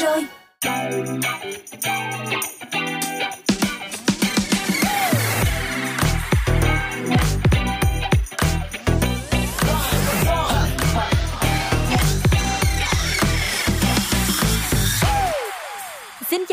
rồi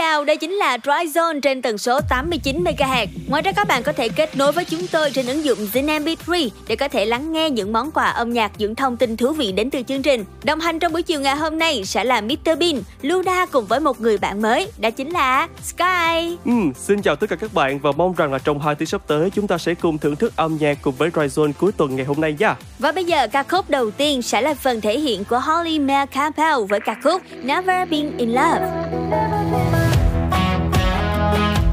cao đó chính là Dry Zone trên tần số 89 MHz. Ngoài ra các bạn có thể kết nối với chúng tôi trên ứng dụng Zin MP3 để có thể lắng nghe những món quà âm nhạc, những thông tin thú vị đến từ chương trình. Đồng hành trong buổi chiều ngày hôm nay sẽ là Mr Bean, Luda cùng với một người bạn mới, đó chính là Sky. Ừ, xin chào tất cả các bạn và mong rằng là trong hai tiếng sắp tới chúng ta sẽ cùng thưởng thức âm nhạc cùng với Dry Zone cuối tuần ngày hôm nay nha. Và bây giờ ca khúc đầu tiên sẽ là phần thể hiện của Holly Mae Campbell với ca khúc Never Been in Love. Thank you.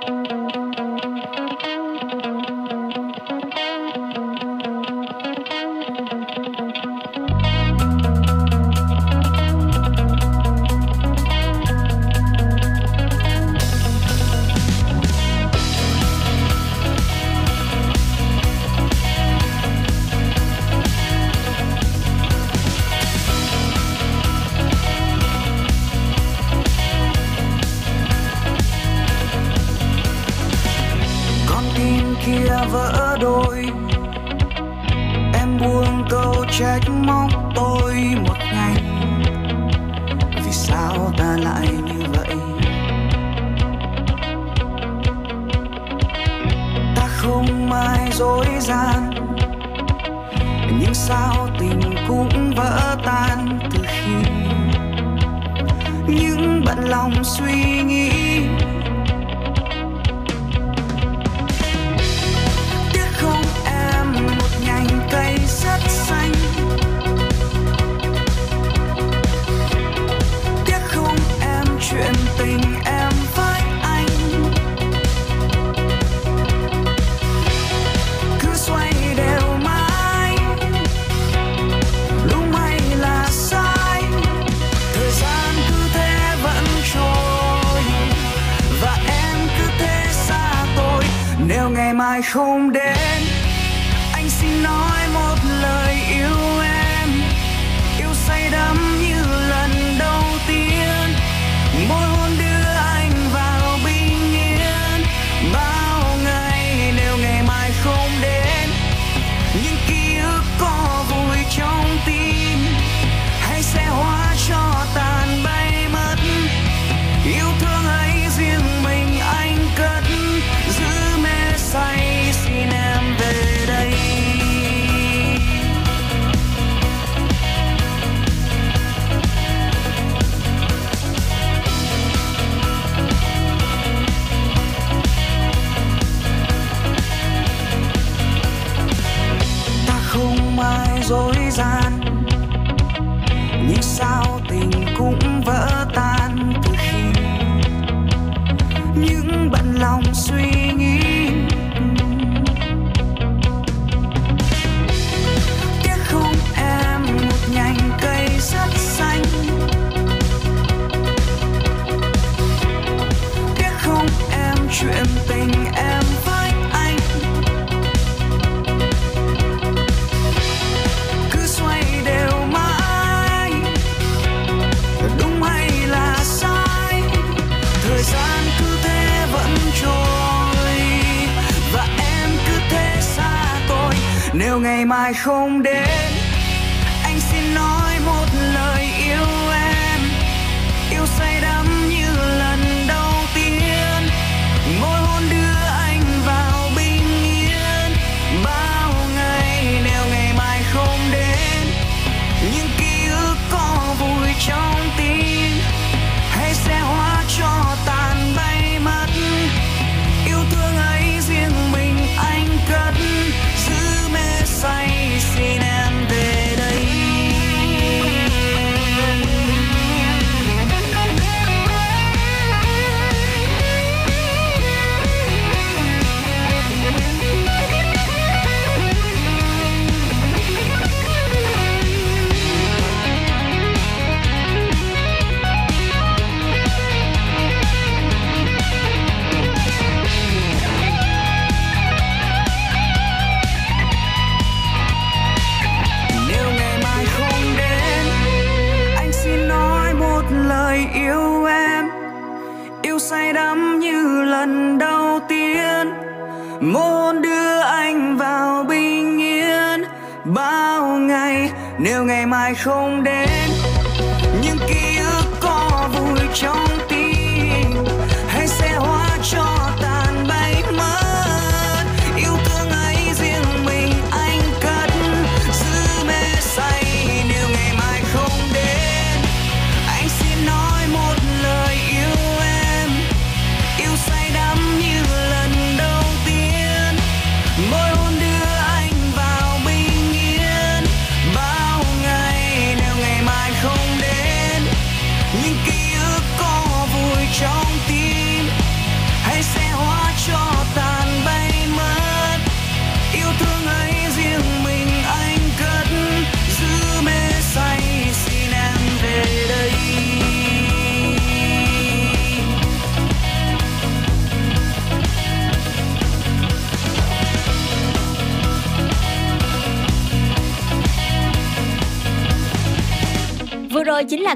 Thank you.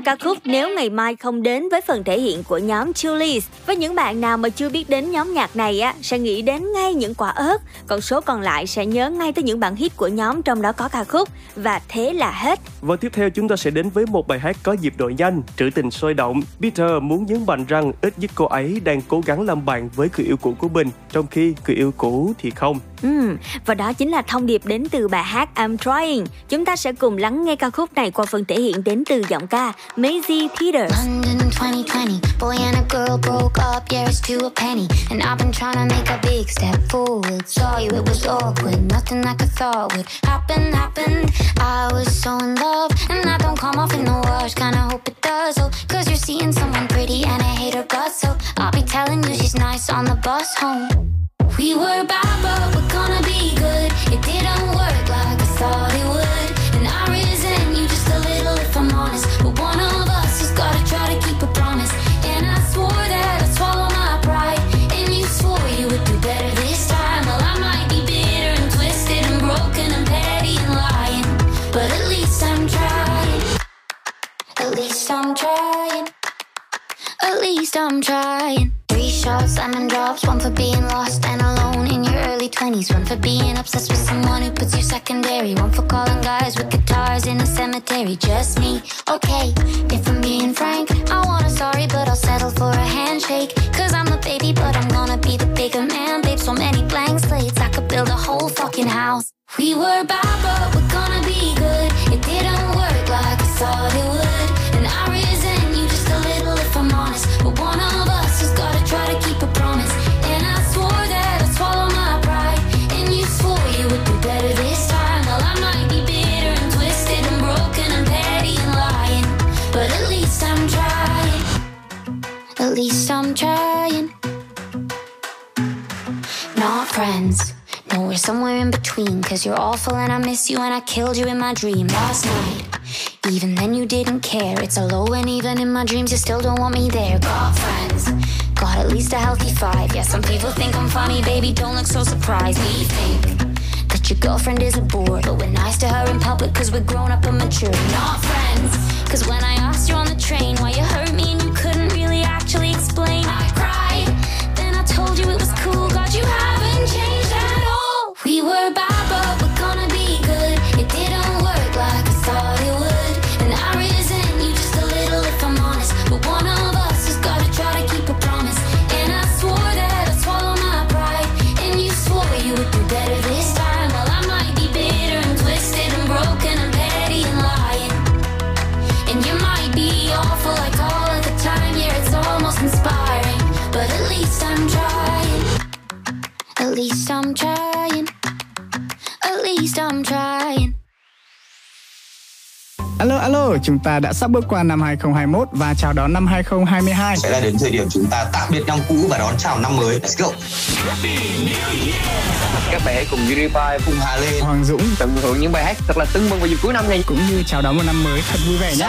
Ca khúc Nếu ngày mai không đến với phần thể hiện của nhóm Chulis. Với những bạn nào mà chưa biết đến nhóm nhạc này á, sẽ nghĩ đến ngay những quả ớt, còn số còn lại sẽ nhớ ngay tới những bản hit của nhóm trong đó có ca khúc và thế là hết. Và tiếp theo chúng ta sẽ đến với một bài hát có nhịp độ nhanh, trữ tình sôi động. Peter muốn nhấn mạnh rằng ít nhất cô ấy đang cố gắng làm bạn với người yêu cũ của mình, trong khi người yêu cũ thì không. Ừm, và đó chính là thông điệp đến từ bài hát I'm Trying. Chúng ta sẽ cùng lắng nghe ca khúc này qua phần thể hiện đến từ giọng ca Maisie Peters. London 2020, boy and a girl broke up, yeah, it's to a penny. And I've been trying to make a big step forward. Saw you, it was awkward, nothing like I thought would happen, happened. I was so in love, and I don't come off in the wash, kinda hope it does. Oh, cause you're seeing someone pretty, and I hate her guts, so I'll be telling you she's nice on the bus home. We were bad, but we're gonna be good. It didn't work like I thought it would. And I resent you just a little if I'm honest. But one of us has gotta try to keep a promise. And I swore that I'd swallow my pride. And you swore you would do better this time. Well, I might be bitter and twisted and broken and petty and lying. But at least I'm trying. At least I'm trying shots, lemon drops. One for being lost and alone in your early 20s. One for being obsessed with someone who puts you secondary. One for calling guys with guitars in a cemetery. Just me, okay. If I'm being frank, I want a sorry, but I'll settle for a handshake. Cause I'm the baby, but I'm gonna be the bigger man. Babe, so many blank slates, I could build a whole fucking house. We were bad, but we're gonna be good. It didn't work like I thought it would. At least I'm trying. Not friends. No, we're somewhere in between. Cause you're awful and I miss you and I killed you in my dream last night. Even then you didn't care. It's a low and even in my dreams you still don't want me there. Got friends. Got at least a healthy five. Yeah, some people think I'm funny, baby. Don't look so surprised. We think that your girlfriend is a bore. But we're nice to her in public cause we're grown up and mature. Not friends. Cause when I asked you on the train why you hurt me and you couldn't all. Alo alo, chúng ta đã sắp bước qua năm 2021 và chào đón năm 2022. sẽ là đến thời điểm chúng ta tạm biệt năm cũ và đón chào năm mới. Let's go. các bạn hãy cùng Unify Cùng Hà Lê. Hoàng Dũng tận hưởng những bài hát thật là tưng bừng vào dịp cuối năm này cũng như chào đón một năm mới thật vui vẻ nhé.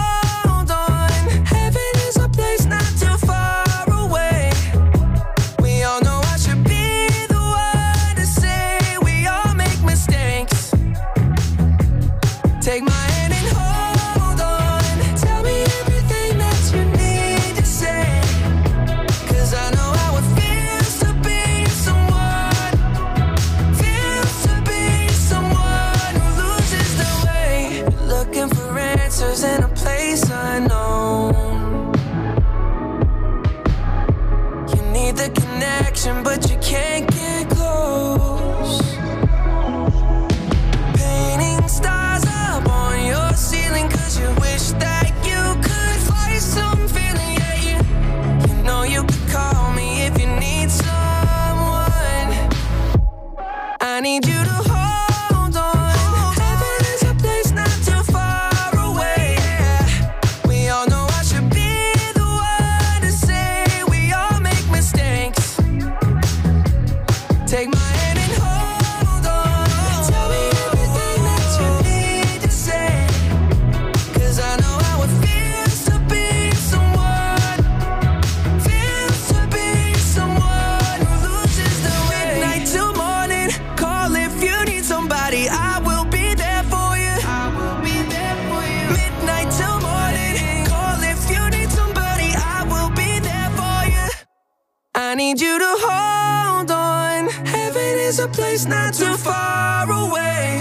but you need you to hold on. Heaven is a place not too far away.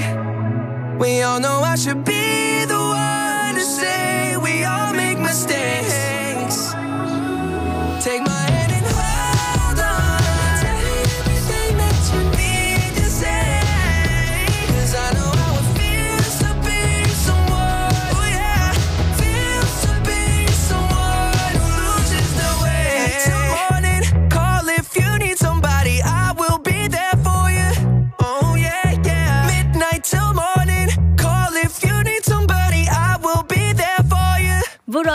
We all know I should be the one to say we all make mistakes. Take my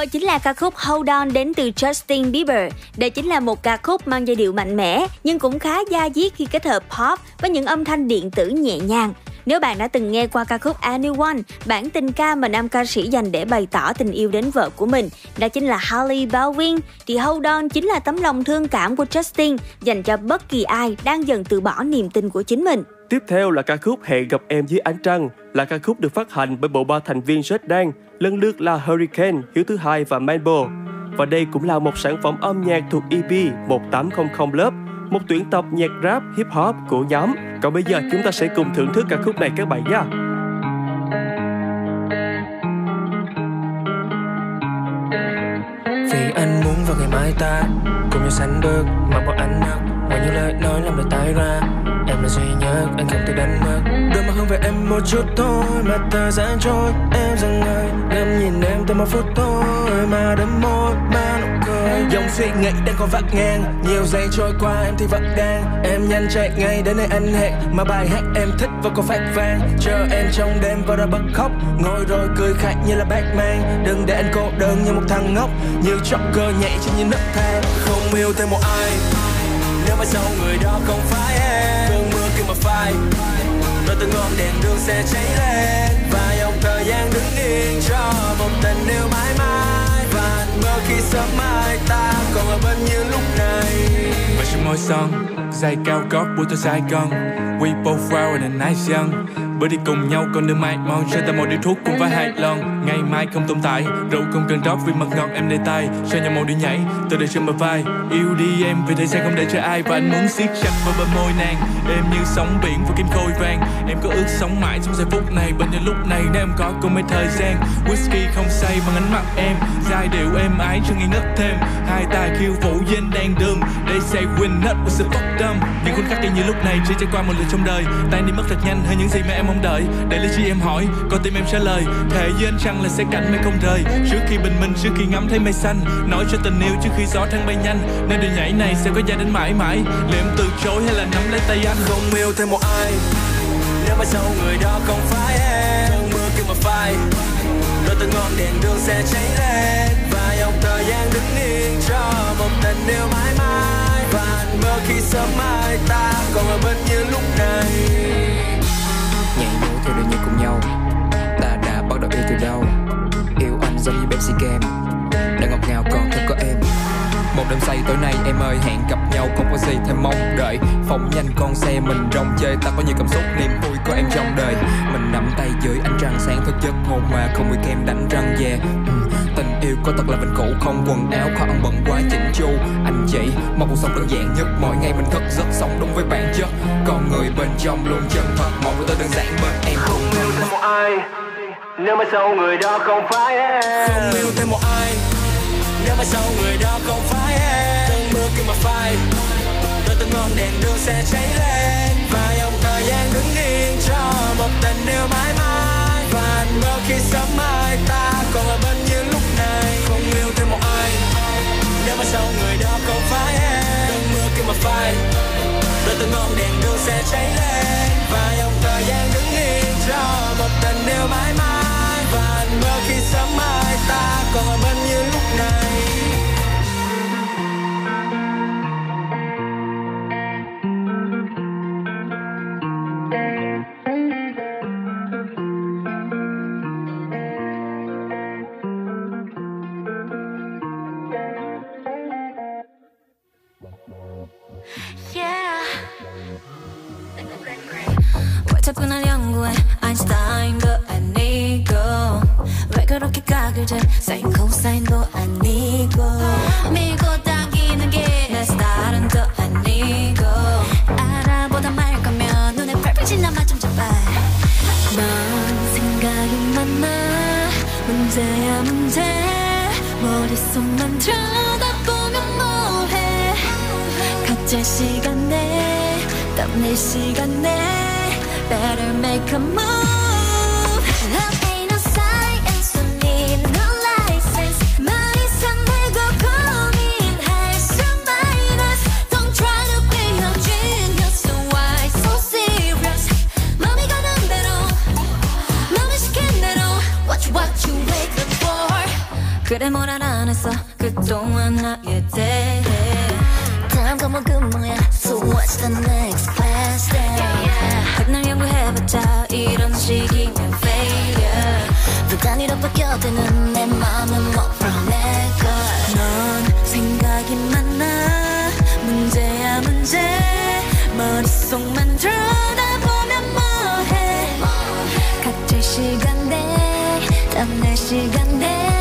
chính là ca khúc Hold On đến từ Justin Bieber. Đây chính là một ca khúc mang giai điệu mạnh mẽ nhưng cũng khá da diết khi kết hợp pop với những âm thanh điện tử nhẹ nhàng. Nếu bạn đã từng nghe qua ca khúc Anyone, bản tình ca mà nam ca sĩ dành để bày tỏ tình yêu đến vợ của mình, đó chính là Holly Baldwin, thì Hold On chính là tấm lòng thương cảm của Justin dành cho bất kỳ ai đang dần từ bỏ niềm tin của chính mình. Tiếp theo là ca khúc Hẹn gặp em dưới ánh trăng, là ca khúc được phát hành bởi bộ ba thành viên Jordan, lần lượt là Hurricane, Hiếu thứ hai và Manbo. Và đây cũng là một sản phẩm âm nhạc thuộc EP 1800 lớp một tuyển tập nhạc rap hip hop của nhóm. Còn bây giờ chúng ta sẽ cùng thưởng thức ca khúc này các bạn nhé. Vì anh muốn vào ngày mai ta Cùng nhau sánh bước Mặc bọn anh nấc Và những lời nói làm lời tái ra, Em là duy nhất anh không thể đánh mất. Đôi mà hướng về em một chút thôi, Mà thời gian trôi Em dừng ngơi em nhìn em từ một phút thôi, Mà đắm môi, mà nụ Dòng suy nghĩ đang còn vắt ngang. Nhiều giây trôi qua em thì vẫn đang. Em nhanh chạy ngay đến nơi anh hẹn. Mà bài hát em thích vẫn còn phát vang. Chờ em trong đêm và đã bật khóc. Ngồi rồi cười khạnh như là Batman. Đừng để anh cô đơn như một thằng ngốc. Như Joker nhảy trên những nấc thang. Không yêu thêm một ai. Nếu mà sau người đó không phải em. Cơn mưa kia mà phai. Rồi từng ngọn đèn đường sẽ cháy lên. Và dòng thời gian đứng yên cho một tình yêu mãi mãi khi sớm mai ta còn ở bên như lúc này. Và trên môi son, Giày cao gót buổi tối Sài Gòn We both wild and a nice young. Bữa đi cùng nhau còn đường mai mòn Cho ta một điếu thuốc cũng phải hai lon. Ngày mai không tồn tại. Rượu không cần rót vì mật ngọt em để tay Sao nhau màu đi nhảy Từ đời trên bờ vai. Yêu đi em, vì thời gian không để cho ai Và anh muốn siết chặt vào bờ môi nàng. Em như sóng biển và kim khôi vàng. Em có ước sống mãi trong giây phút này. Bên những lúc này nếu em có cùng mấy thời gian, Whisky không say bằng ánh mắt em. Giai điệu em ái cho nghi ngất thêm. Hai tay khiêu vũ trên đèn đường They say win not with the fuck dumb Những khoảnh khắc như lúc này chỉ trải qua một lần trong đời. Tay đi mất thật nhanh hơn những gì mà em mong đợi. Để lý trí em hỏi, con tim em trả lời. Thề với anh rằng là sẽ cạnh mây không rời. Trước khi bình minh, trước khi ngắm thấy mây xanh, Nói cho tình yêu trước khi gió thăng bay nhanh. Nên đường nhảy này sẽ có gia đến mãi mãi. Liệu em từ chối hay là nắm lấy tay anh? Không yêu thêm một ai. Nếu mà sau người đó không phải em, Cơn mưa kia mà phai. Đôi từng ngọn đèn đường sẽ cháy lên. Và dòng thời gian đứng yên cho một tình yêu mãi mãi. Và anh mơ khi sớm mai ta còn ở bên như lúc này nhảy nhót theo đời như cùng nhau. Ta đã bắt đầu yêu từ đâu? Yêu anh giống như Pepsi kem. đã ngọt ngào còn thật có em một đêm say tối nay em ơi, hẹn gặp nhau không có gì thêm mong đợi. Phóng nhanh con xe mình rong chơi, ta có nhiều cảm xúc, niềm vui của em trong đời. Mình nắm tay dưới ánh trăng, sáng thức giấc hôn mà không bị kem đánh răng về. Yeah yêu có thật là vĩnh cửu không quần áo khó ăn bận quá chỉnh chu. Anh chỉ mong cuộc sống đơn giản nhất mỗi ngày mình thức giấc sống đúng với bản chất. Con người bên trong luôn chân thật mong của tôi đơn giản bên em cùng yêu thêm một ai Nếu mà sau người đó không phải em. Không yêu thêm một ai Nếu mà sau người đó không phải em. Cơn mưa kia mà phai Đôi từng ngọn đèn đường sẽ cháy lên. Và dòng thời gian đứng yên cho một tình yêu mãi mãi. Và anh mơ khi sớm mai ta còn ở bên yêu thêm một ai. Nếu mà sau người đó không phải em, Cơn mưa kia mà phai, Đôi từng ngọn đèn đường sẽ cháy lên. Và dòng thời gian đứng yên cho một tình yêu mãi mãi. Và mơ khi sớm mai, ta còn ở bên như lúc này. 머릿속만 들여다보면 뭐해? 각자 시간에 땀낼 시간에 Better make a move 그래 뭘안 했어. 그동안 나에 대해. 다음과 먹은 뭐야? So what's the next best thing 백날 연구해봤자 이런 식이면 failure. 누가 니로 바뀌어드는 내 마음은 못 풀어내가 넌 생각이 많아. 문제야 문제. 머릿속만 들여다보면 뭐해? 각질 시간대 땀내 시간대.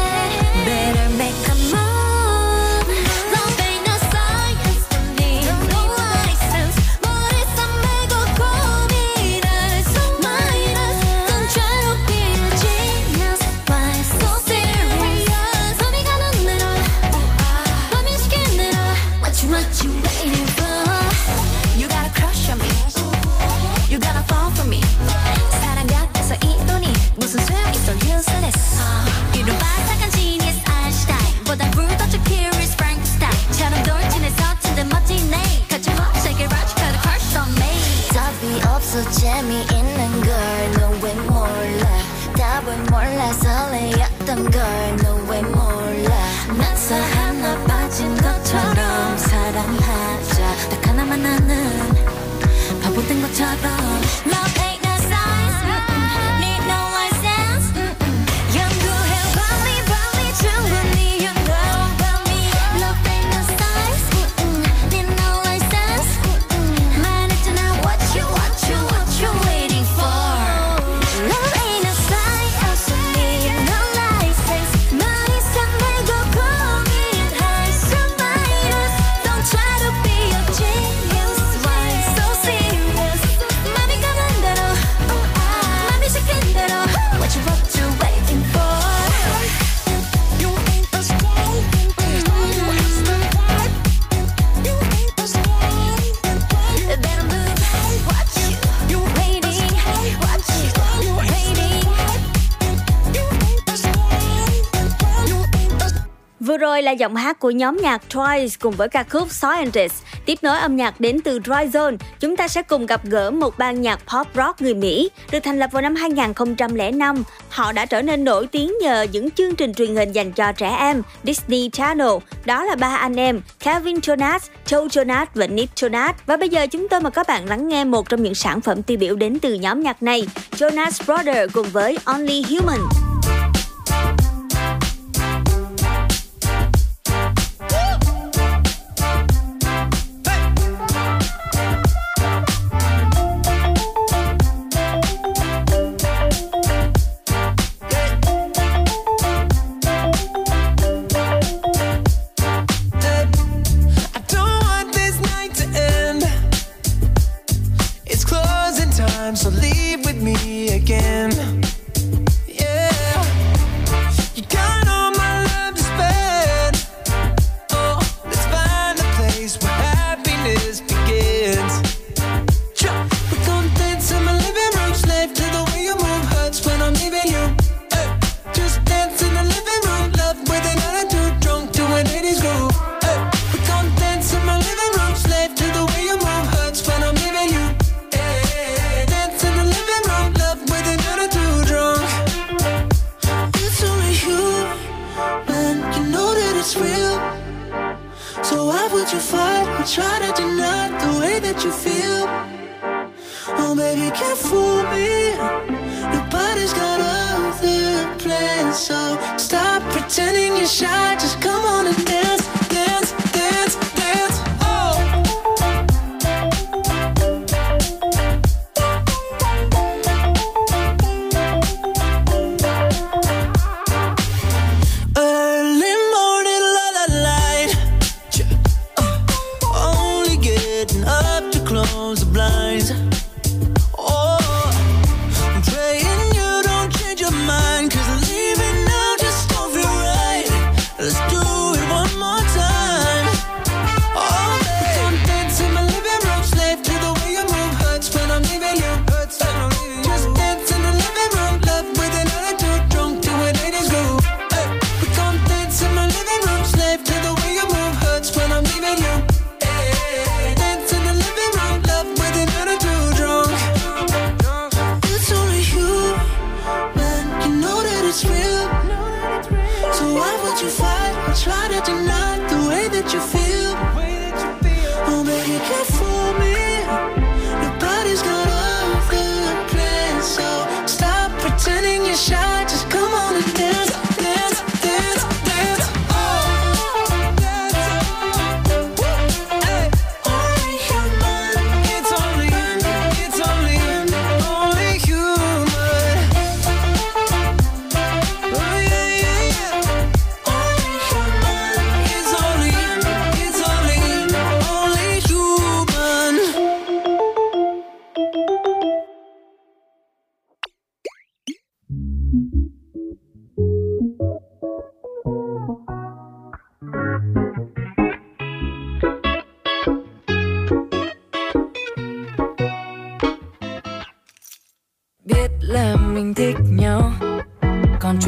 giọng hát của nhóm nhạc Twice cùng với ca khúc Scientist. Tiếp nối âm nhạc đến từ Dry Zone, chúng ta sẽ cùng gặp gỡ một ban nhạc pop rock người Mỹ được thành lập vào năm 2005. Họ đã trở nên nổi tiếng nhờ những chương trình truyền hình dành cho trẻ em Disney Channel. Đó là ba anh em Kevin Jonas, Joe Jonas và Nick Jonas. Và bây giờ chúng tôi mời các bạn lắng nghe một trong những sản phẩm tiêu biểu đến từ nhóm nhạc này, Jonas Brothers cùng với Only Human.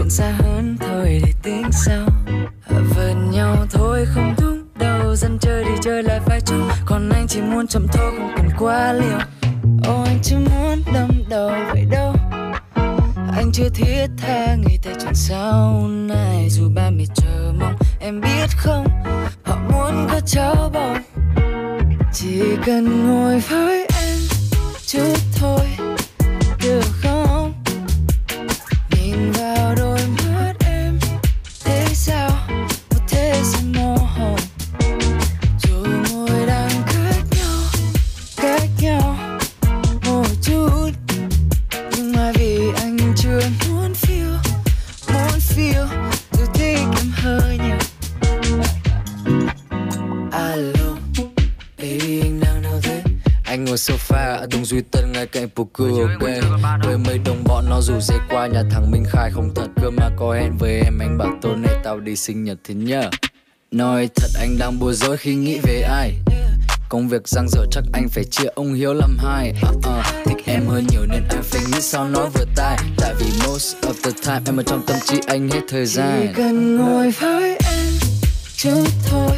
Chuyện xa hơn thôi để tính sau. Vờn nhau thôi không đúng đâu, dân chơi đi chơi lại phải chung. Còn anh chỉ muốn chậm thôi. Sinh nhật thế nhờ. Nói thật anh đang bối rối khi nghĩ về ai. Công việc giang dở chắc anh phải chia ông Hiếu làm hai. Uh -uh. Thích em hơi nhiều nên anh phải nghĩ sao nói vừa tai. Tại vì most of the time em ở trong tâm trí anh hết thời gian. Chỉ cần ngồi với em chút thôi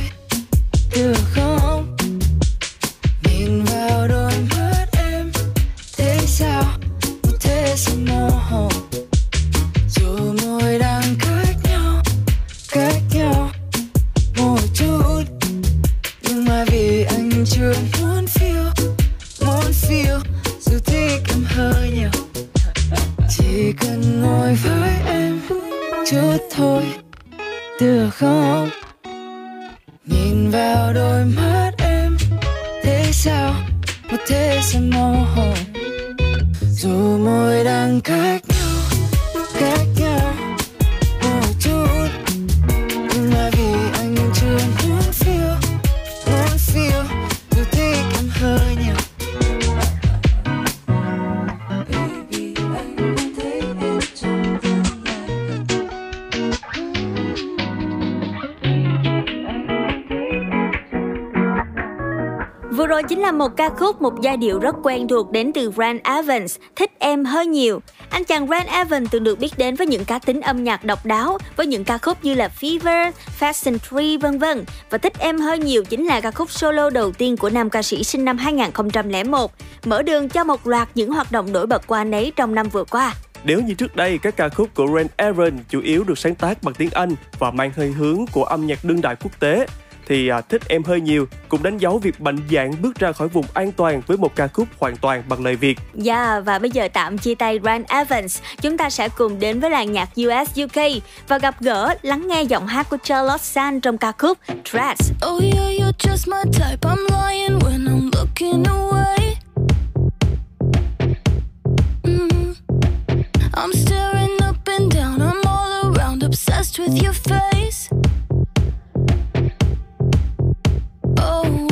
một giai điệu rất quen thuộc đến từ Grant Evans, Thích Em Hơi Nhiều. Anh chàng Grant Evans từng được biết đến với những cá tính âm nhạc độc đáo, với những ca khúc như là Fever, Fast and Free vân vân. Và Thích Em Hơi Nhiều chính là ca khúc solo đầu tiên của nam ca sĩ sinh năm 2001, mở đường cho một loạt những hoạt động nổi bật của anh ấy trong năm vừa qua. Nếu như trước đây các ca khúc của Ren Aaron chủ yếu được sáng tác bằng tiếng Anh và mang hơi hướng của âm nhạc đương đại quốc tế, thì à, thích em hơi nhiều cũng đánh dấu việc mạnh dạn bước ra khỏi vùng an toàn với một ca khúc hoàn toàn bằng lời Việt. Yeah, và bây giờ tạm chia tay Ryan Evans, chúng ta sẽ cùng đến với làng nhạc US UK và gặp gỡ lắng nghe giọng hát của Charlotte San trong ca khúc Tracks. Oh yeah, you're just my type. I'm lying when I'm looking away. Mm. I'm staring up and down. I'm all around, obsessed with your face. Oh,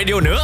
Radio nữa.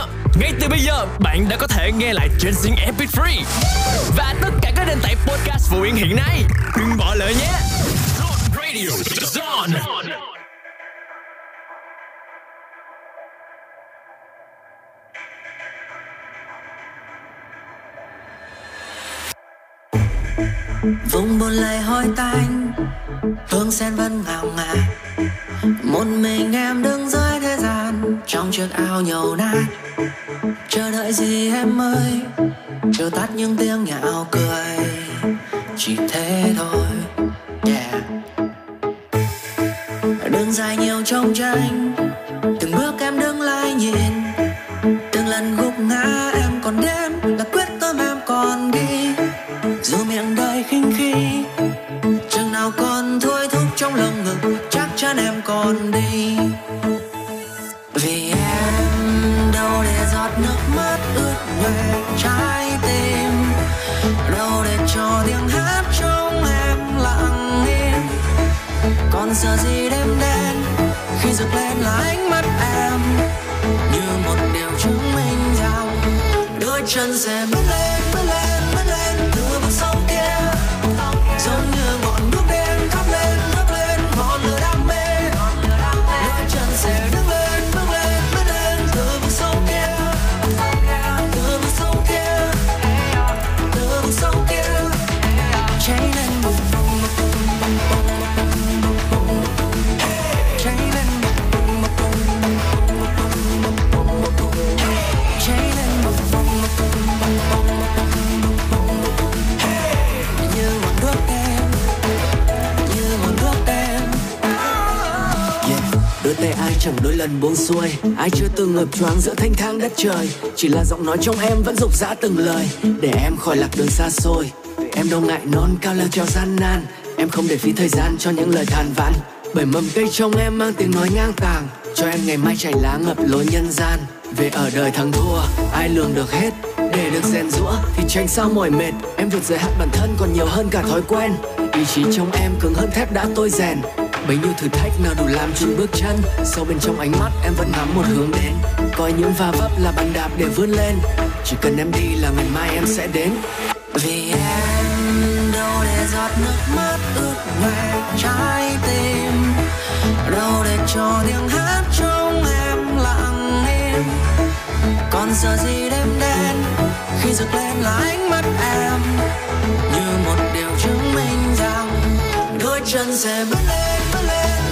Chẳng đôi lần buông xuôi, Ai chưa từng ngập choáng giữa thanh thang đất trời. Chỉ là giọng nói trong em vẫn rục rã từng lời, Để em khỏi lạc đường xa xôi. Em đâu ngại non cao leo treo gian nan, Em không để phí thời gian cho những lời than vãn. Bởi mầm cây trong em mang tiếng nói ngang tàng, Cho em ngày mai chảy lá ngập lối nhân gian. Về ở đời thắng thua, Ai lường được hết, Để được rèn rũa Thì tránh sao mỏi mệt. Em vượt giới hạn bản thân còn nhiều hơn cả thói quen, Ý chí trong em cứng hơn thép đã tôi rèn. Bấy nhiêu thử thách nào đủ làm chùn bước chân. Sâu bên trong ánh mắt em vẫn ngắm một hướng đến. Coi những va vấp là bàn đạp để vươn lên. Chỉ cần em đi là ngày mai em sẽ đến. Vì em đâu để giọt nước mắt ướt nhòe trái tim. Đâu để cho tiếng hát trong em lặng im. Còn giờ gì đêm đen Khi rực lên là ánh mắt em. Như chân sẽ bước lên, bước lên,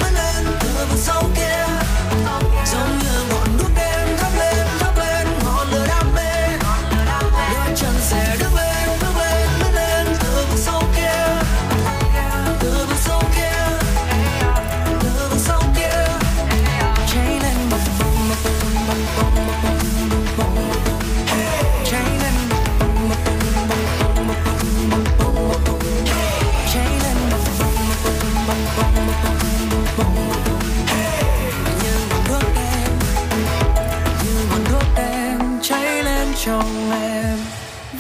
trong em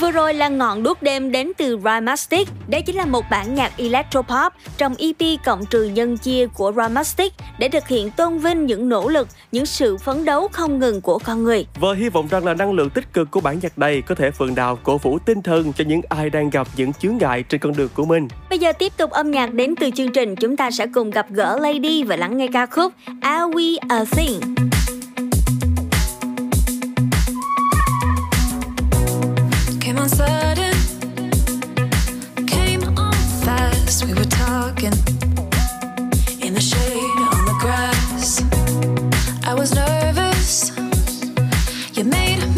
Vừa rồi là ngọn đuốc đêm đến từ Rhymastic. Đây chính là một bản nhạc electropop trong EP cộng trừ nhân chia của Rhymastic để thực hiện tôn vinh những nỗ lực, những sự phấn đấu không ngừng của con người. Và hy vọng rằng là năng lượng tích cực của bản nhạc này có thể phần nào cổ vũ tinh thần cho những ai đang gặp những chướng ngại trên con đường của mình. Bây giờ tiếp tục âm nhạc đến từ chương trình, chúng ta sẽ cùng gặp gỡ Lady và lắng nghe ca khúc Are We A Thing. Sudden, came on fast. We were talking in the shade on the grass. I was nervous, you made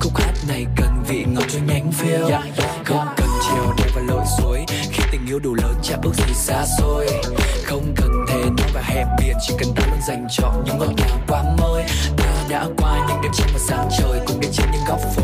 khúc hát này cần vị ngọt cho nhánh phiêu. Yeah, yeah, không cần chiều đêm và lội suối. Khi tình yêu đủ lớn chả bước gì xa xôi. Không cần thế nói và hẹp biển chỉ cần ta luôn dành cho những ngọt ngào quá môi ta đã qua những đêm trăng và sáng trời cùng đến trên những góc phố.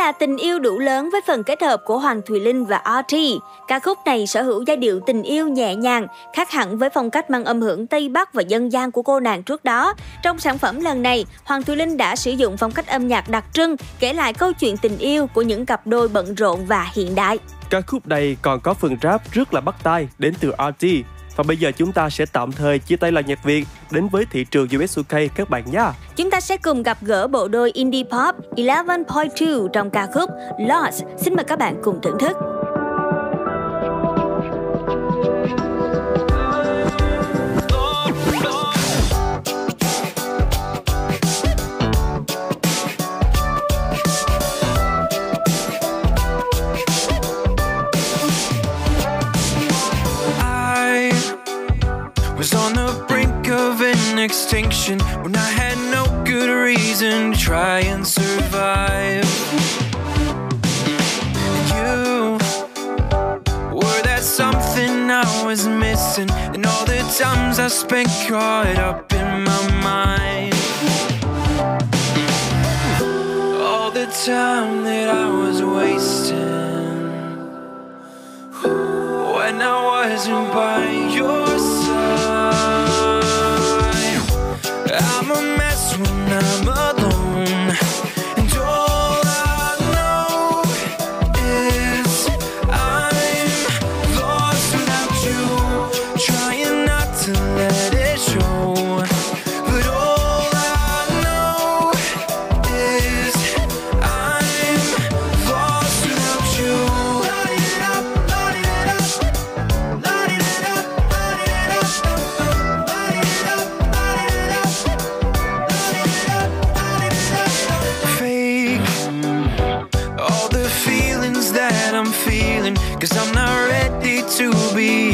Là tình yêu đủ lớn với phần kết hợp của Hoàng Thùy Linh và RT. Ca khúc này sở hữu giai điệu tình yêu nhẹ nhàng, khác hẳn với phong cách mang âm hưởng Tây Bắc và dân gian của cô nàng trước đó. Trong sản phẩm lần này, Hoàng Thùy Linh đã sử dụng phong cách âm nhạc đặc trưng, kể lại câu chuyện tình yêu của những cặp đôi bận rộn và hiện đại. Ca khúc này còn có phần rap rất là bắt tai đến từ RT. Và bây giờ chúng ta sẽ tạm thời chia tay làng nhạc Việt đến với thị trường US UK các bạn nhé. Chúng ta sẽ cùng gặp gỡ bộ đôi indie pop 11.2 trong ca khúc Lost. Xin mời các bạn cùng thưởng thức. Extinction when I had no good reason to try and survive. You were that something I was missing, and all the times I spent caught up in my mind. All the time that I was wasting when I wasn't by your to be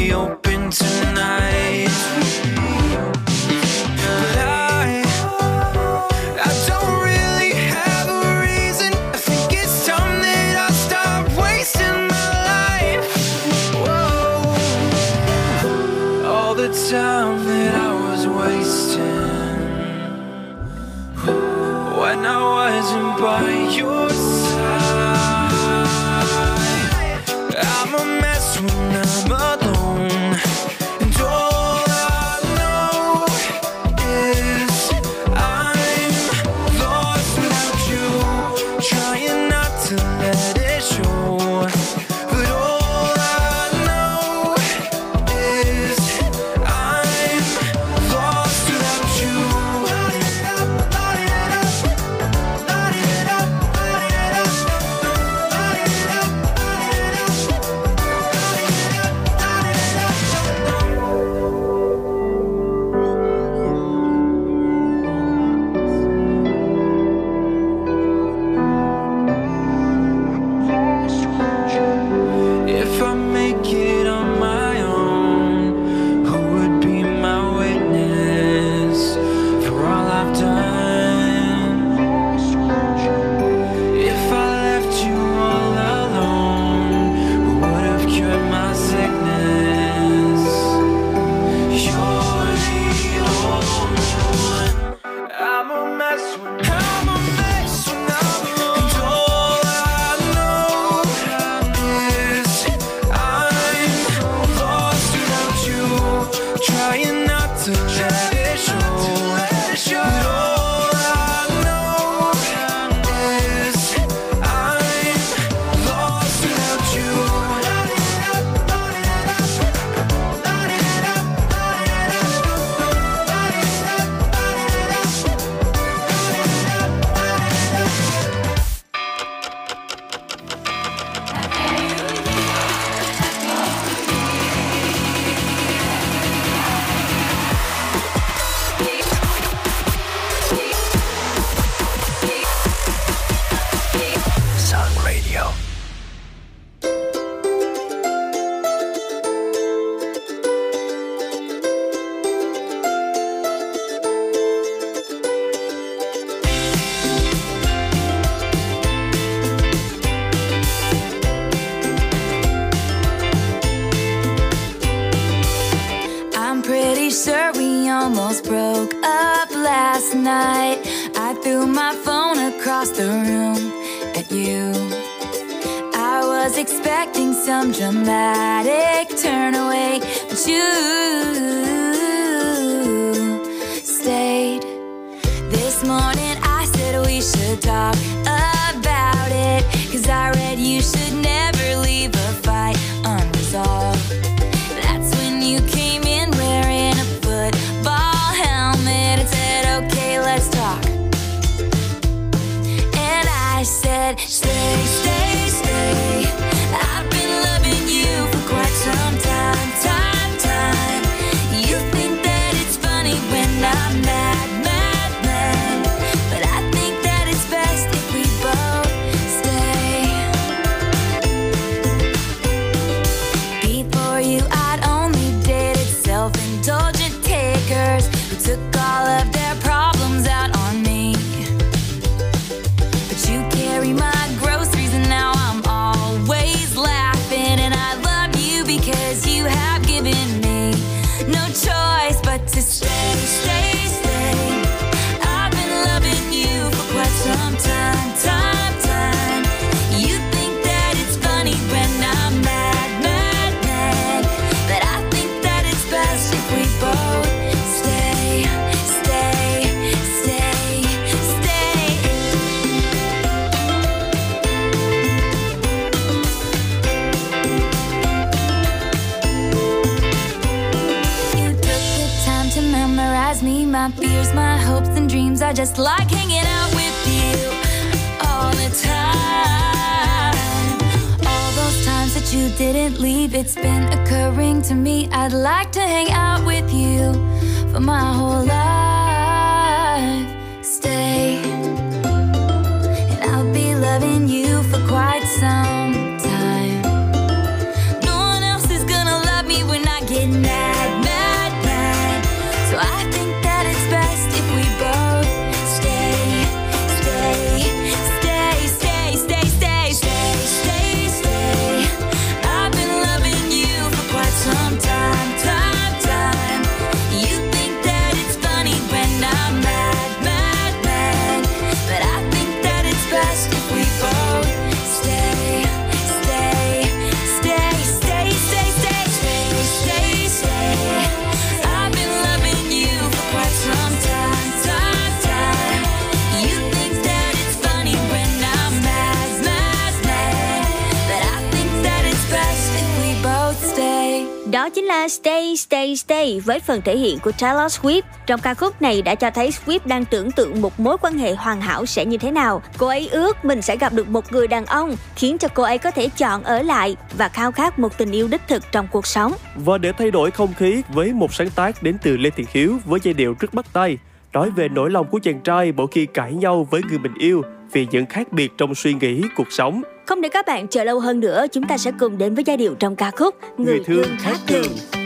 với phần thể hiện của Taylor Swift. Trong ca khúc này đã cho thấy Swift đang tưởng tượng một mối quan hệ hoàn hảo sẽ như thế nào. Cô ấy ước mình sẽ gặp được một người đàn ông khiến cho cô ấy có thể chọn ở lại và khao khát một tình yêu đích thực trong cuộc sống. Và để thay đổi không khí với một sáng tác đến từ Lê Thiện Hiếu với giai điệu rất bắt tay, nói về nỗi lòng của chàng trai mỗi khi cãi nhau với người mình yêu vì những khác biệt trong suy nghĩ cuộc sống. Không để các bạn chờ lâu hơn nữa, chúng ta sẽ cùng đến với giai điệu trong ca khúc Người, người thương khác thường.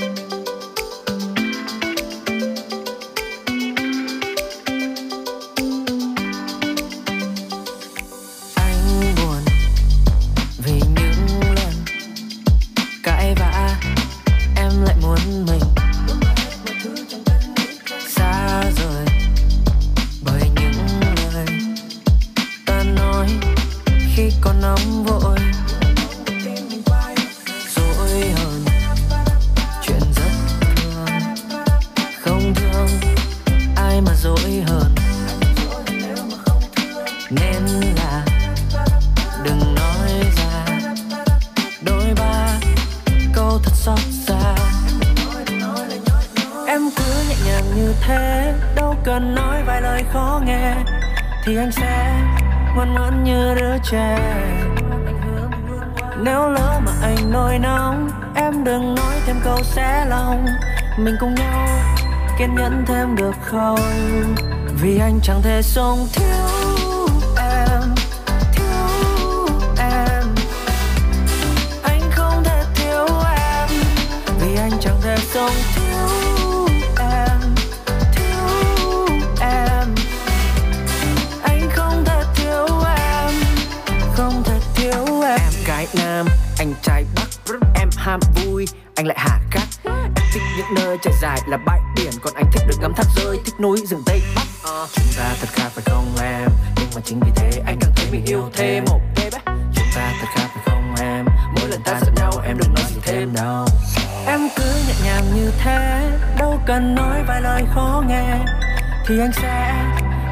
Thì anh sẽ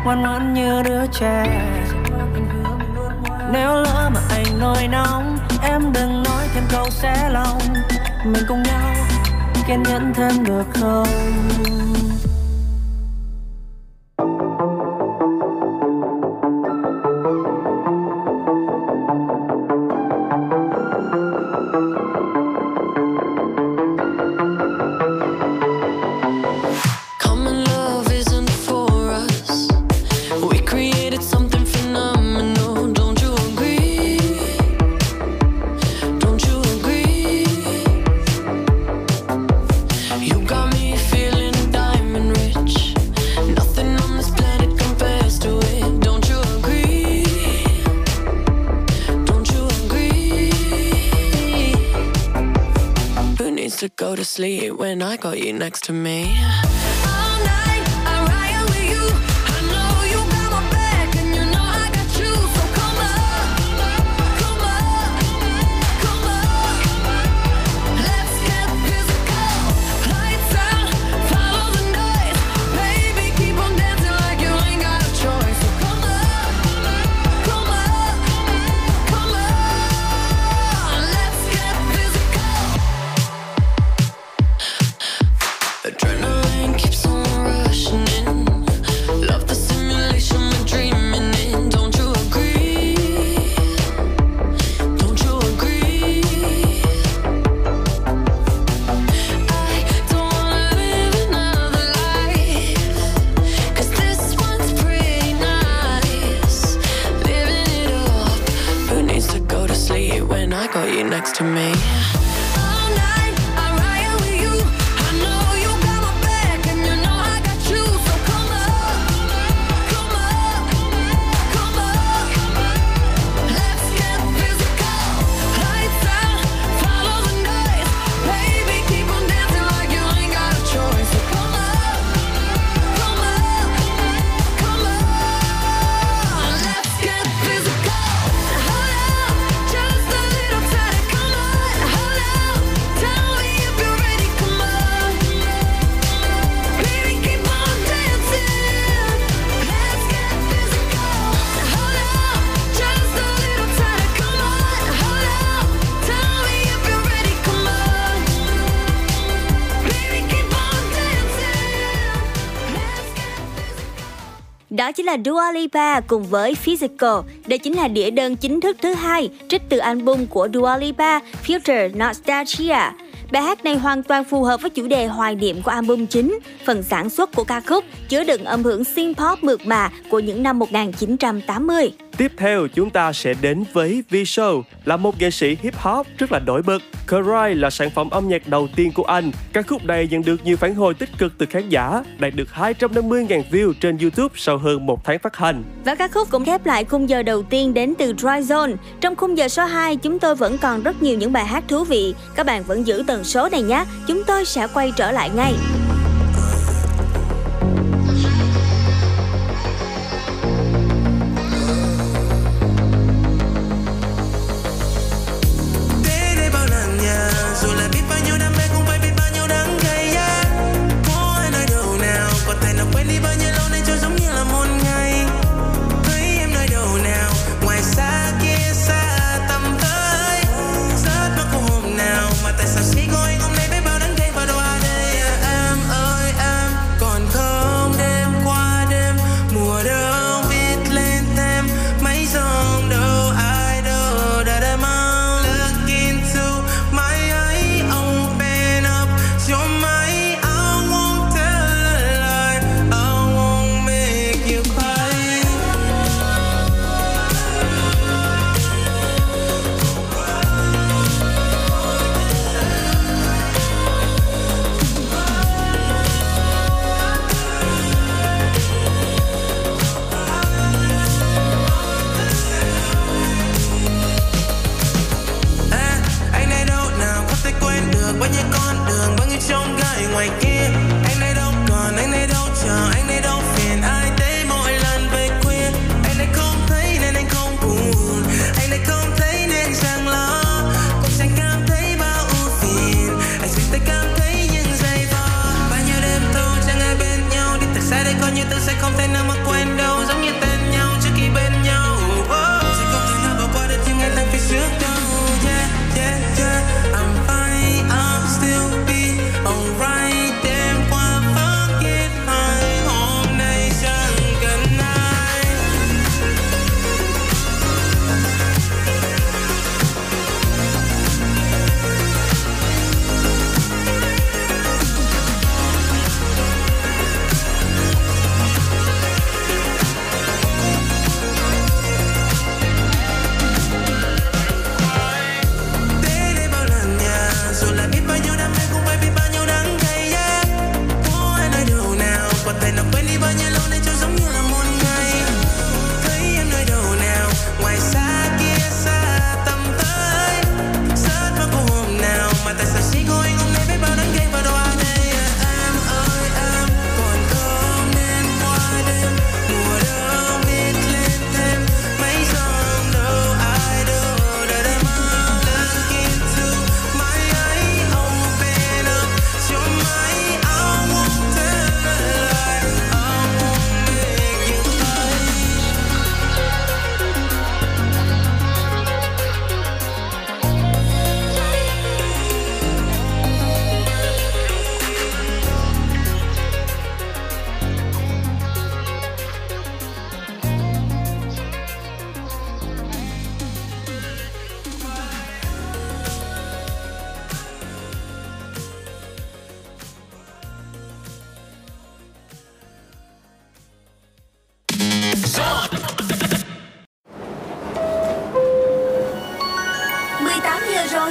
ngoan ngoãn như đứa trẻ. Nếu lỡ mà anh nổi nóng, Em đừng nói thêm câu xé lòng. Mình cùng nhau kiên nhẫn thêm được không? You next to me? Là Dua Lipa cùng với Physical. Đây chính là đĩa đơn chính thức thứ hai trích từ album của Dua Lipa, Future Nostalgia. Bài hát này hoàn toàn phù hợp với chủ đề hoài niệm của album chính. Phần sản xuất của ca khúc chứa đựng âm hưởng synth pop mượt mà của những năm 1980. Tiếp theo chúng ta sẽ đến với V-Show là một nghệ sĩ hip hop rất là nổi bật. Cry là sản phẩm âm nhạc đầu tiên của anh. Ca khúc này nhận được nhiều phản hồi tích cực từ khán giả, đạt được 250.000 view trên YouTube sau hơn một tháng phát hành. Và ca khúc cũng khép lại khung giờ đầu tiên đến từ Dry Zone. Trong khung giờ số 2, chúng tôi vẫn còn rất nhiều những bài hát thú vị. Các bạn vẫn giữ tần số này nhé. Chúng tôi sẽ quay trở lại ngay.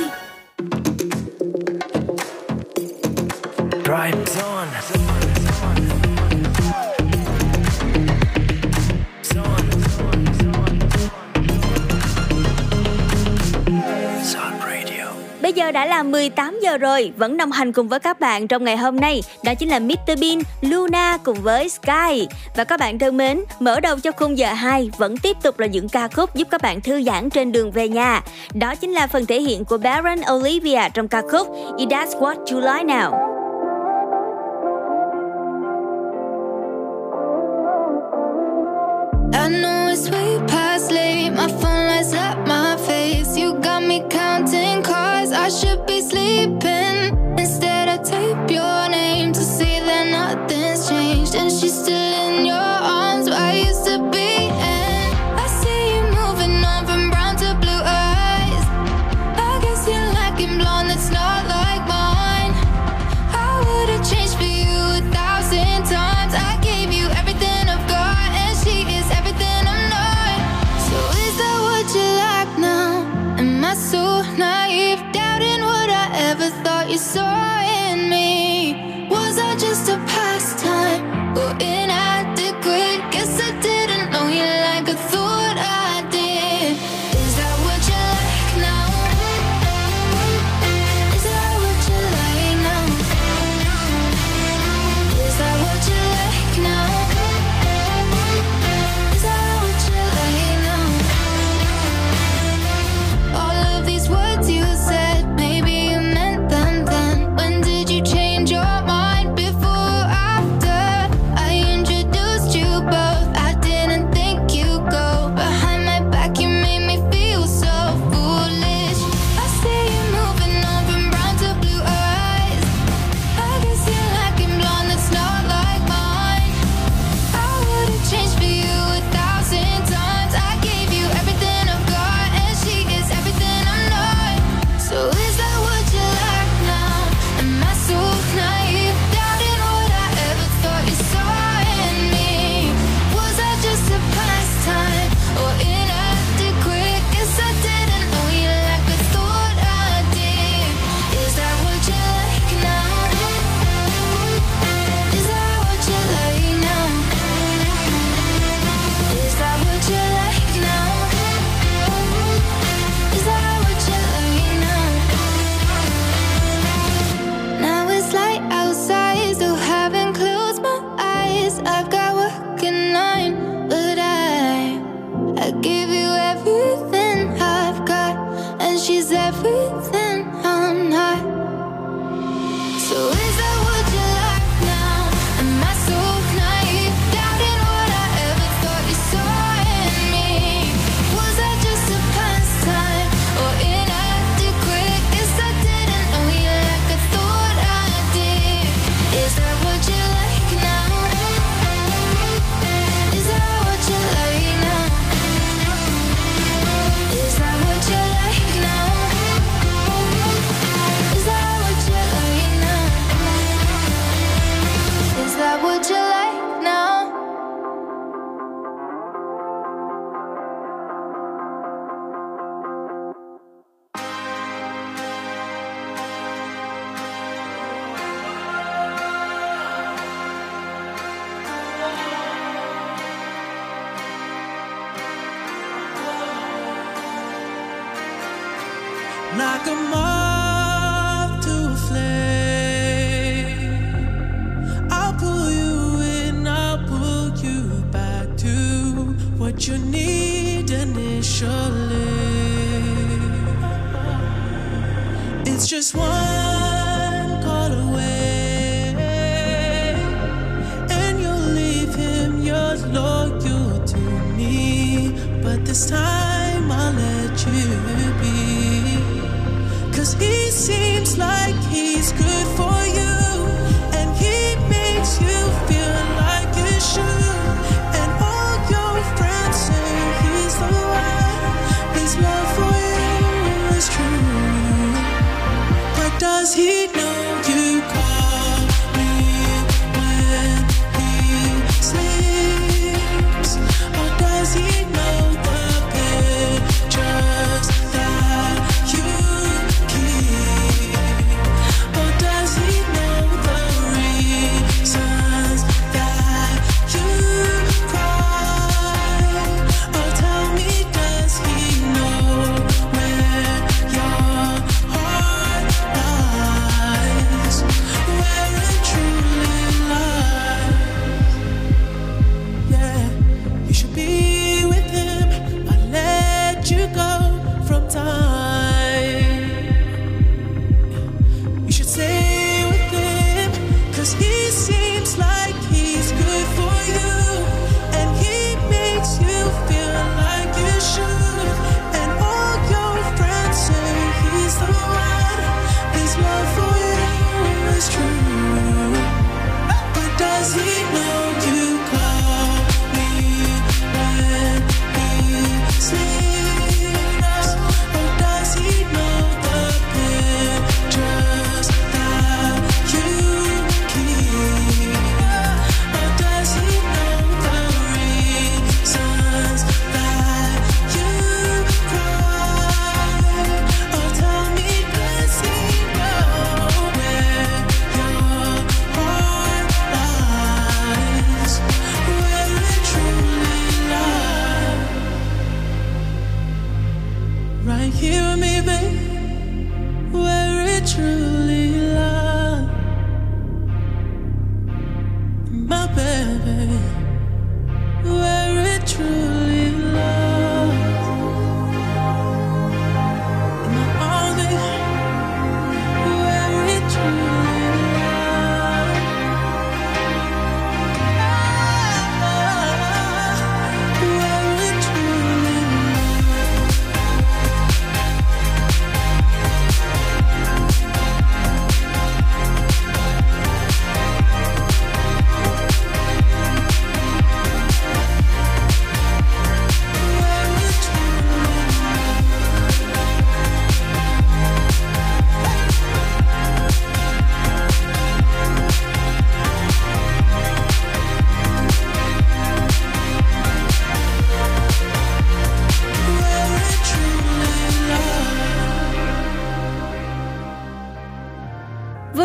い。đã là 18 giờ rồi, vẫn đồng hành cùng với các bạn trong ngày hôm nay, đó chính là Mr Bean, Luna cùng với Sky. Và các bạn thân mến, mở đầu cho khung giờ 2 vẫn tiếp tục là những ca khúc giúp các bạn thư giãn trên đường về nhà. Đó chính là phần thể hiện của Baron Olivia trong ca khúc It Does What You Like Now. I should be sleeping.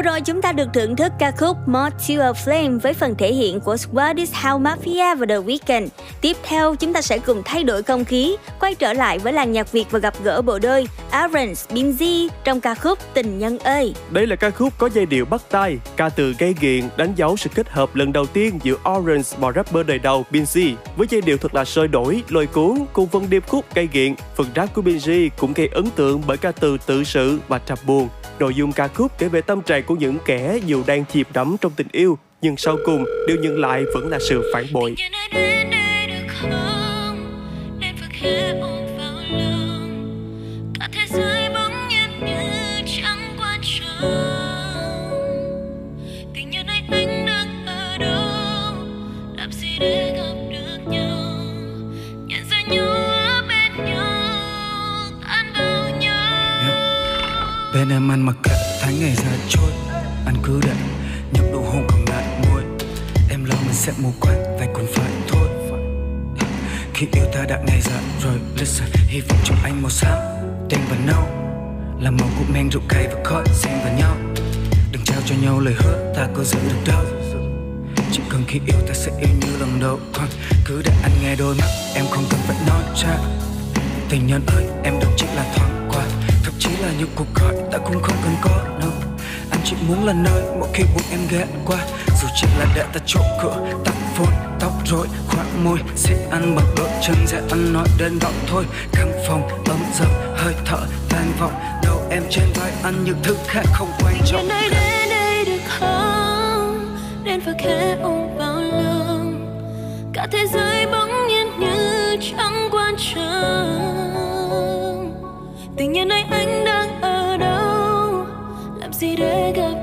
Rồi chúng ta được thưởng thức ca khúc More to a Flame với phần thể hiện của Swedish House Mafia và The Weeknd. Tiếp theo chúng ta sẽ cùng thay đổi không khí, quay trở lại với làng nhạc Việt và gặp gỡ bộ đôi Aaron Binzi trong ca khúc Tình Nhân ơi. Đây là ca khúc có giai điệu bắt tai, ca từ gây nghiện đánh dấu sự kết hợp lần đầu tiên giữa Orange và rapper đời đầu Binzi với giai điệu thật là sôi đổi, lôi cuốn cùng phần điệp khúc gây nghiện. Phần rap của Binzi cũng gây ấn tượng bởi ca từ tự sự và trap buồn. Nội dung ca khúc kể về tâm trạng của những kẻ dù đang chìm đắm trong tình yêu, nhưng sau cùng điều nhận lại vẫn là sự phản bội. Bên em ăn mặc kệ tháng ngày ra trôi. Anh cứ đợi. nhấp nụ hôn còn lại môi Em lo mình sẽ mù quáng, vậy cũng phải thôi. Khi yêu ta đã ngày dặn rồi Listen, hy vọng trong anh màu xám Đen và nâu. Là màu của men rượu cay và khói xen vào nhau. Đừng trao cho nhau lời hứa ta có giữ được đâu. Chỉ cần khi yêu ta sẽ yêu như lần đầu. Còn cứ để anh nghe đôi mắt Em không cần phải nói ra. Tình nhân ơi em đừng chỉ là thoáng qua chỉ là những cuộc gọi ta cũng không cần có đâu. Anh chỉ muốn là nơi mỗi khi buồn em ghé qua. Dù chỉ là để ta chỗ cửa tắt phone tóc rối khoảng môi Xích ăn bằng đôi chân dễ ăn nói đến gọn thôi Căn phòng ấm dập hơi thở tan vọng. Đầu em trên vai anh những thứ khác không quan trọng. Đến đây, đến đây được không? Đến và khẽ ôm vào lòng. Cả thế giới bỗng nhiên như chẳng quan trọng Tình nhân ơi anh đang ở đâu? Làm gì để gặp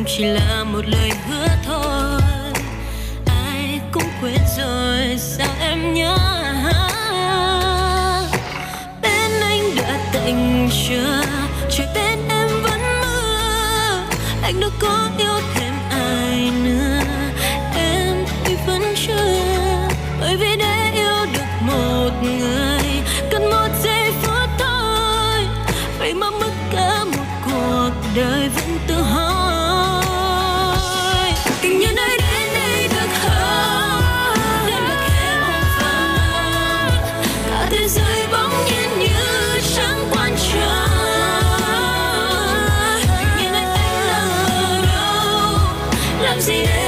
cũng chỉ là một lời hứa thôi. Ai cũng quên rồi sao em nhớ bên anh đã tạnh chưa? Trời bên em vẫn mưa anh đâu có làm gì để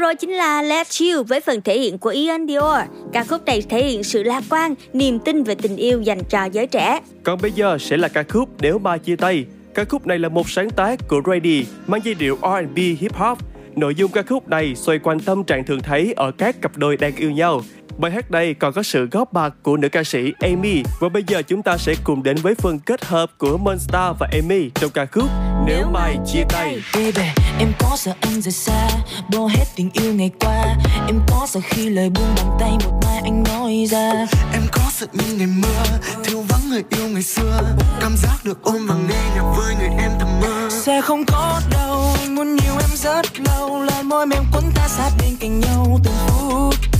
rồi chính là Let You với phần thể hiện của Ian Dior. Ca khúc này thể hiện sự lạc quan, niềm tin về tình yêu dành cho giới trẻ. Còn bây giờ sẽ là ca khúc Nếu Ba Chia Tay. Ca khúc này là một sáng tác của Ready mang giai điệu R&B hip hop. Nội dung ca khúc này xoay quanh tâm trạng thường thấy ở các cặp đôi đang yêu nhau. Bài hát đây còn có sự góp mặt của nữ ca sĩ Amy. Và bây giờ chúng ta sẽ cùng đến với phần kết hợp của Monster và Amy trong ca khúc Nếu Mai Chia Tay. Baby, em có sợ anh rời xa. Bỏ hết tình yêu ngày qua. Em có sợ khi lời buông bàn tay Một mai anh nói ra. Em có sợ những ngày mưa Thiếu vắng người yêu ngày xưa. Cảm giác được ôm và nghe nhạc với người em thầm mơ. Sẽ không có đâu Anh muốn nhiều em rất lâu. Là môi mềm cuốn ta sát bên cạnh nhau từng phút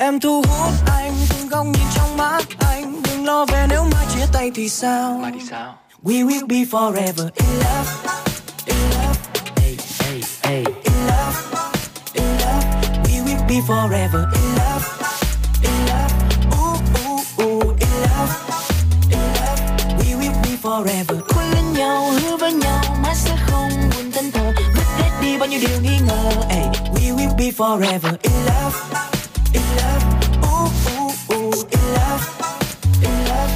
Em thu hút anh Từng góc nhìn trong mắt anh. Đừng lo về nếu mai chia tay thì sao? We will be forever in love. In love. Hey, hey, hey. In love. In love. We will be forever in love. In love. Ooh, ooh, ooh. In love. In love. We will be forever. Hôn lên nhau, hứa với nhau Mãi sẽ không buồn thân thờ. Vứt hết đi bao nhiêu điều nghi ngờ. Hey, We will be forever in love In love In love.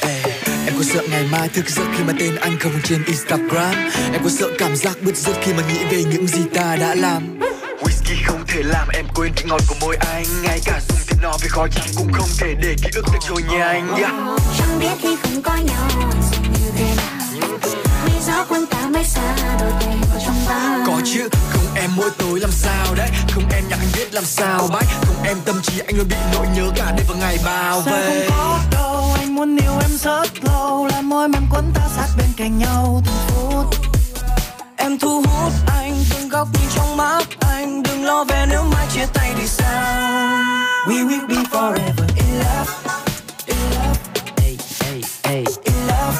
Ê, Em có sợ ngày mai thức giấc khi mà tên anh không còn trên Instagram? Em có sợ cảm giác bứt rứt khi mà nghĩ về những gì ta đã làm? Whisky không thể làm em quên vị ngọt của môi anh. Ngay cả dùng tiền nó với khó chăng cũng không thể để ký ức được trôi nhanh. Yeah. Chẳng biết khi không có nhau sẽ như thế nào. Vì gió cuốn ta mãi xa đôi tay vào trong ta. Có chứ, em mỗi tối làm sao đấy? Không em nhạc anh biết làm sao bách. Không em tâm trí anh luôn bị nỗi nhớ cả đêm và ngày bao vây không có đâu Anh muốn yêu em rất lâu. Là môi mềm quấn ta sát bên cạnh nhau từng phút. Em thu hút anh Từng góc nhìn trong mắt anh. Đừng lo về nếu mai chia tay thì sao? We will be forever in love. In love. Hey, hey, hey. In love.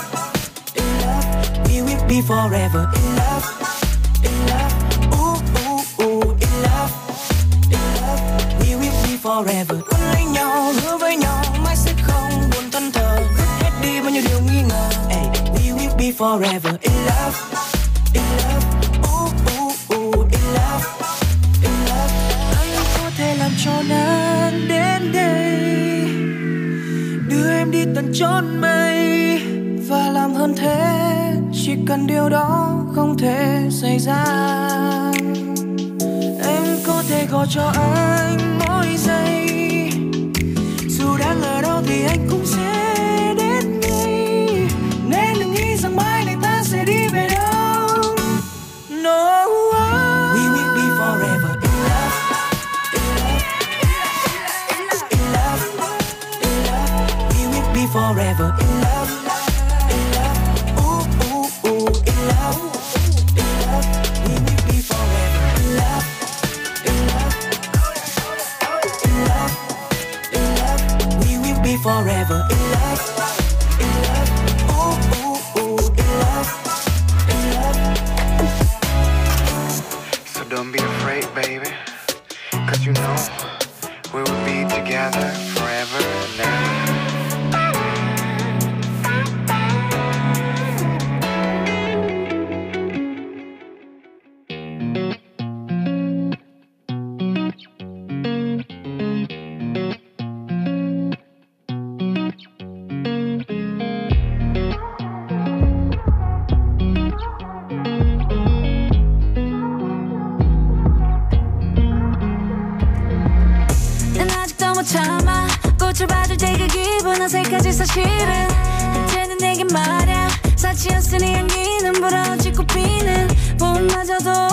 In love. We will be forever in love forever. Quấn lấy nhau, hứa với nhau Mãi sẽ không buồn thân thờ. Vứt hết đi bao nhiêu điều nghi ngờ hey, We will be forever in love. In love Ooh, ooh, ooh In love. In love Anh có thể làm cho nàng đến đây. Đưa em đi tận chốn mây Và làm hơn thế Chỉ cần điều đó không thể xảy ra em có thể gọi cho anh mỗi giây. Dù đang ở đâu thì anh cũng sẽ đến ngay. Nên đừng nghĩ rằng mai này ta sẽ đi về đâu. No we will be forever in love. In love. In love. We will be forever in love. Forever 어색하지 사실은 이제는 내게 말야 사치였으니 향기는 불어지고 피는 봄마저도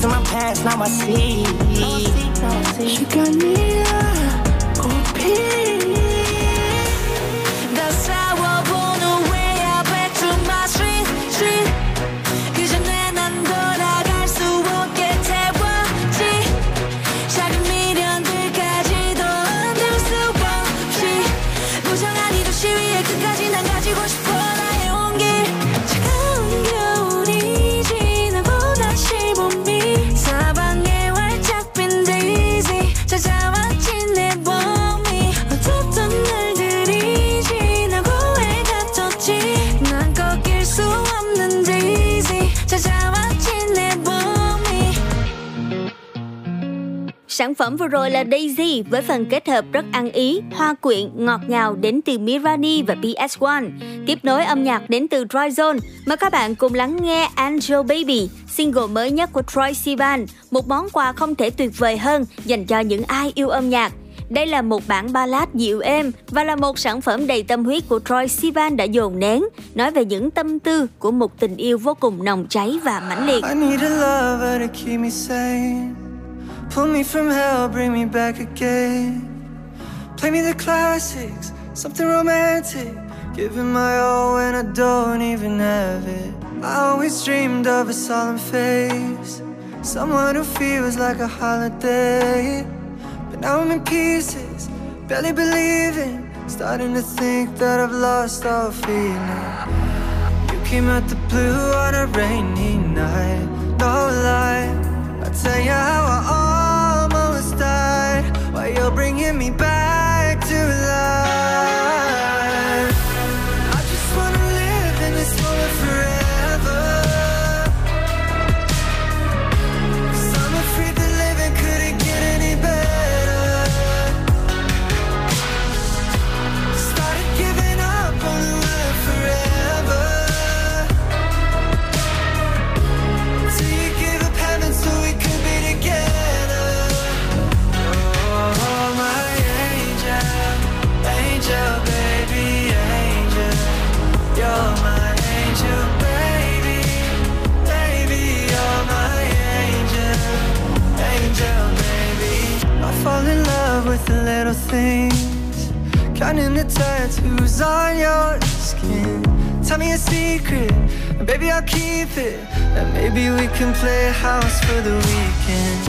to my past, now I see. See, see. She got me. Phẩm vừa rồi là Daisy với phần kết hợp rất ăn ý, hoa quyện, ngọt ngào đến từ Mirani và PS1. Tiếp nối âm nhạc đến từ Dry Zone. Mời các bạn cùng lắng nghe Angel Baby, single mới nhất của Troy Sivan, một món quà không thể tuyệt vời hơn dành cho những ai yêu âm nhạc. Đây là một bản ballad dịu êm và là một sản phẩm đầy tâm huyết của Troy Sivan đã dồn nén, nói về những tâm tư của một tình yêu vô cùng nồng cháy và mãnh liệt. Pull me from hell, bring me back again. Play me the classics, something romantic. Giving my all when I don't even have it. I always dreamed of a solemn face. Someone who feels like a holiday. But now I'm in pieces, barely believing. Starting to think that I've lost all feeling. You came out the blue on a rainy night, no lie. bởi you're bringing me back. Counting the tattoos on your skin. Tell me a secret, and baby I'll keep it. And maybe we can play house for the weekend.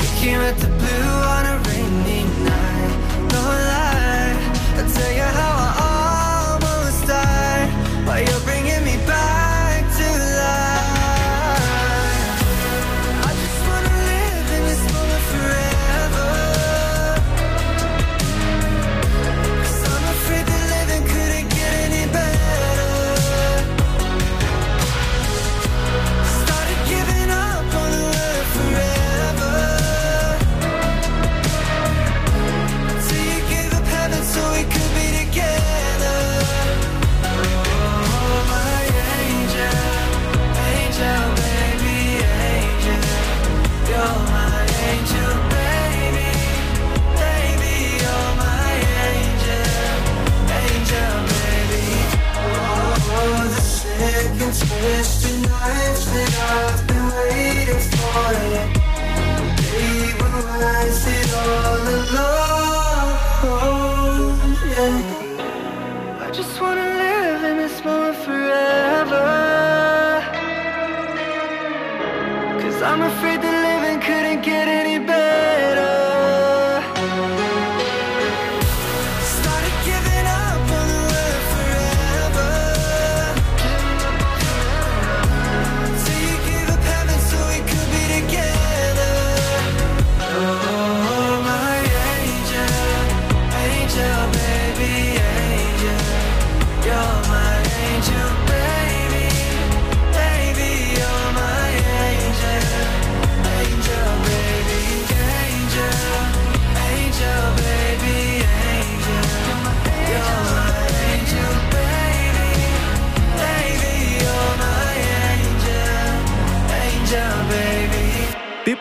We came at the blue on a rainy night. No lie, I'll tell you how I almost died. While you're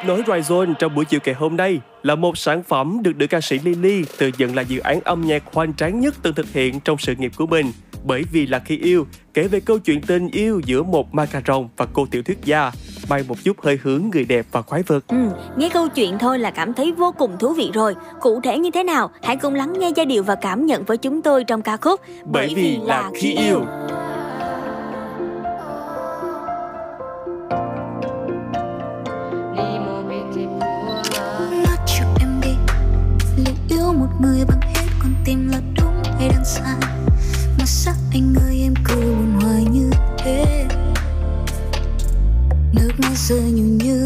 nối Ryzone trong buổi chiều ngày hôm nay là một sản phẩm được nữ ca sĩ Lily tự nhận là dự án âm nhạc hoành tráng nhất từng thực hiện trong sự nghiệp của mình. Bởi vì là khi yêu, kể về câu chuyện tình yêu giữa một macaron và cô tiểu thuyết gia, bay một chút hơi hướng người đẹp và khoái vật. Ừ, nghe câu chuyện thôi là cảm thấy vô cùng thú vị rồi. Cụ thể như thế nào? Hãy cùng lắng nghe giai điệu và cảm nhận với chúng tôi trong ca khúc Bởi, Bởi vì, vì là khi yêu. yêu. người bằng hết, con tim là đúng hay đang sai mà sao anh ơi, em cứ buồn hoài như thế. Nước mắt rơi nhiều như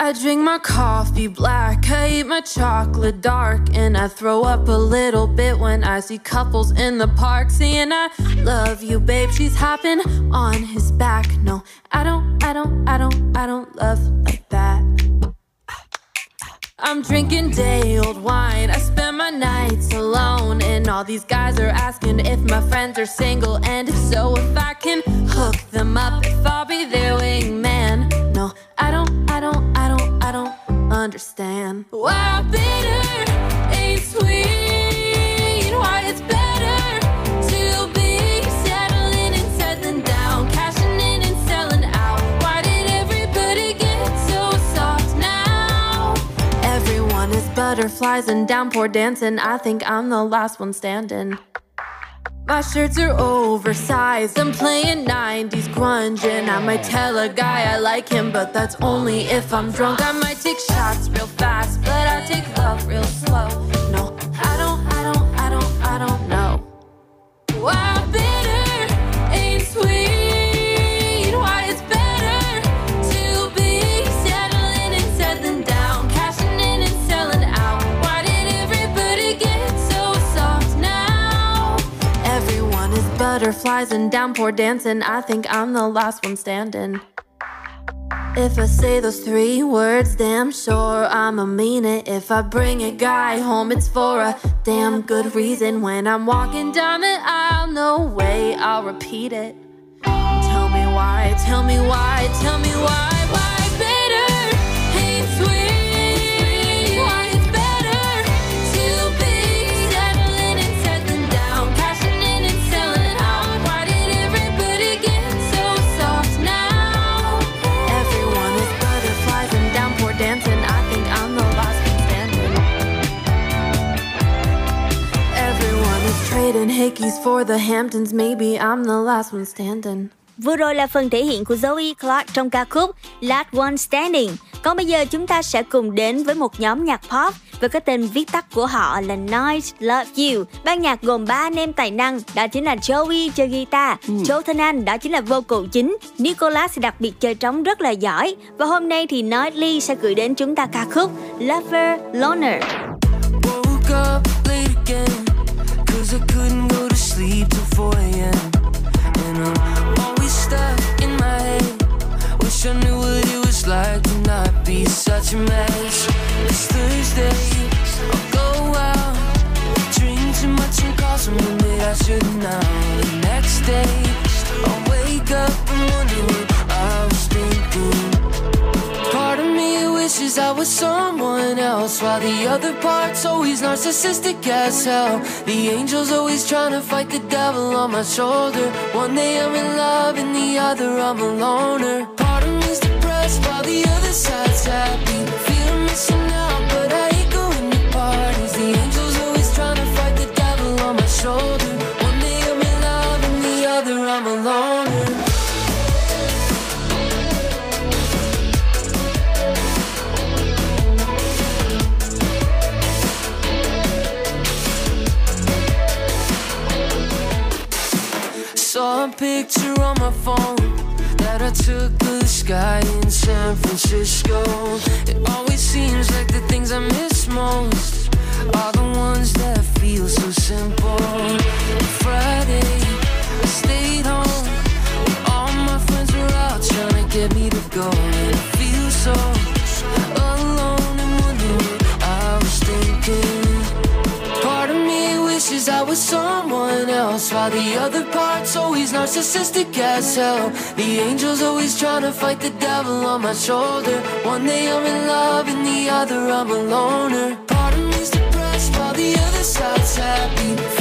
I drink my coffee black, I eat my chocolate dark, and I throw up a little bit when I see couples in the park saying I love you, babe. She's hopping on his back. No, I don't, I don't, I don't, I don't love like that. I'm drinking day old wine. I spend my nights alone, and all these guys are asking if my friends are single, and if so, if I can hook them up, if I'll be their wingman. Understand why bitter ain't sweet. Why it's better to be settling and settling down, cashing in and selling out. Why did everybody get so soft now? Everyone is butterflies and downpour dancing. I think I'm the last one standing. My shirts are oversized. I'm playing 90s grunge, and I might tell a guy I like him, but that's only if I'm drunk. I might take shots real fast, but I take love real slow. Butterflies and downpour dancing. I think I'm the last one standing. If I say those three words, damn sure I'ma mean it. If I bring a guy home, it's for a damn good reason. When I'm walking down the aisle, no way I'll repeat it. Tell me why, tell me why, tell me why, why hickeys for the Hamptons. Maybe I'm the last one standing. Vừa rồi là phần thể hiện của Zoe Clark trong ca khúc Last One Standing. Còn bây giờ chúng ta sẽ cùng đến với một nhóm nhạc pop với cái tên viết tắt của họ là Nice Love You. Ban nhạc gồm ba anh em tài năng, đó chính là Joey chơi guitar, Joe Thân Anh đó chính là vocal chính, Nicholas thì đặc biệt chơi trống rất là giỏi. Và hôm nay thì Nightly sẽ gửi đến chúng ta ca khúc Lover Loner. Woke up late again, cause I couldn't go to sleep till 4 a.m. And I'm always stuck in my head. Wish I knew what it was like to not be such a mess. It's Thursday, I'll go out, drink too much and I shouldn't. The next day, I'll wake up and wonder wishes I was someone else While the other part's always narcissistic as hell. The angel's always trying to fight the devil on my shoulder. One day I'm in love and the other I'm a loner. Part of me's depressed while the other side's happy Francisco. narcissistic hell. The angel's always trying to fight the devil on my shoulder. One day I'm in love and the other I'm a loner. Part of me's depressed while the other side's happy.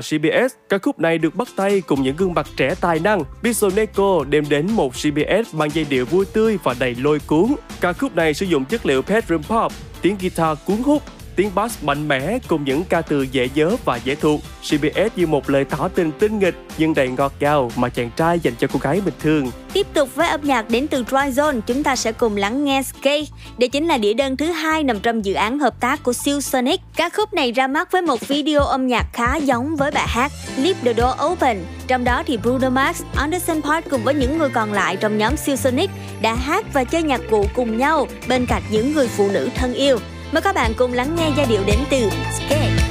CBS, ca khúc này được bắt tay cùng những gương mặt trẻ tài năng. Bisoneko đem đến một CBS mang giai điệu vui tươi và đầy lôi cuốn. Ca khúc này sử dụng chất liệu bedroom pop, tiếng guitar cuốn hút tiếng bass mạnh mẽ cùng những ca từ dễ nhớ và dễ thuộc. CBS như một lời tỏ tình tinh nghịch nhưng đầy ngọt ngào mà chàng trai dành cho cô gái bình thường. Tiếp tục với âm nhạc đến từ Dry Zone, chúng ta sẽ cùng lắng nghe Skate. Đây chính là đĩa đơn thứ hai nằm trong dự án hợp tác của Siêu Sonic. Ca khúc này ra mắt với một video âm nhạc khá giống với bài hát Leave the Door Open. Trong đó thì Bruno Mars, Anderson Park cùng với những người còn lại trong nhóm Siêu Sonic đã hát và chơi nhạc cụ cùng nhau bên cạnh những người phụ nữ thân yêu. Mời các bạn cùng lắng nghe giai điệu đến từ Skate.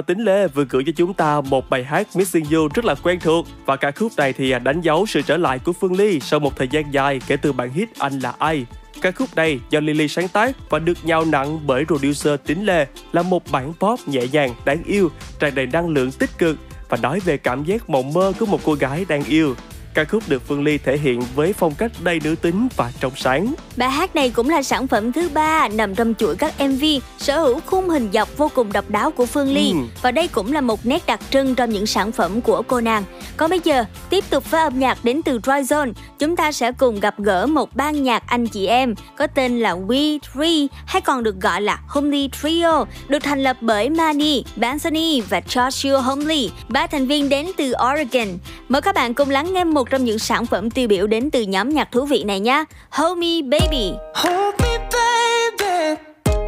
Và Tính Lê vừa gửi cho chúng ta một bài hát Missing You rất là quen thuộc và ca khúc này thì đánh dấu sự trở lại của Phương Ly sau một thời gian dài kể từ bản hit Anh là ai. Ca khúc này do Lily sáng tác và được nhào nặng bởi producer Tính Lê là một bản pop nhẹ nhàng, đáng yêu, tràn đầy năng lượng tích cực và nói về cảm giác mộng mơ của một cô gái đang yêu. Ca khúc được Phương Ly thể hiện với phong cách đầy nữ tính và trong sáng. Bài hát này cũng là sản phẩm thứ ba nằm trong chuỗi các MV sở hữu khung hình dọc vô cùng độc đáo của Phương Ly Ừ. và đây cũng là một nét đặc trưng trong những sản phẩm của cô nàng. Còn bây giờ, tiếp tục với âm nhạc đến từ Dry Zone, chúng ta sẽ cùng gặp gỡ một ban nhạc anh chị em có tên là We Three hay còn được gọi là Homely Trio, được thành lập bởi Manny, Bansani và Joshua Homely, ba thành viên đến từ Oregon. Mời các bạn cùng lắng nghe một một trong những sản phẩm tiêu biểu đến từ nhóm nhạc thú vị này nhé. Hold Me Baby. Hold me, baby,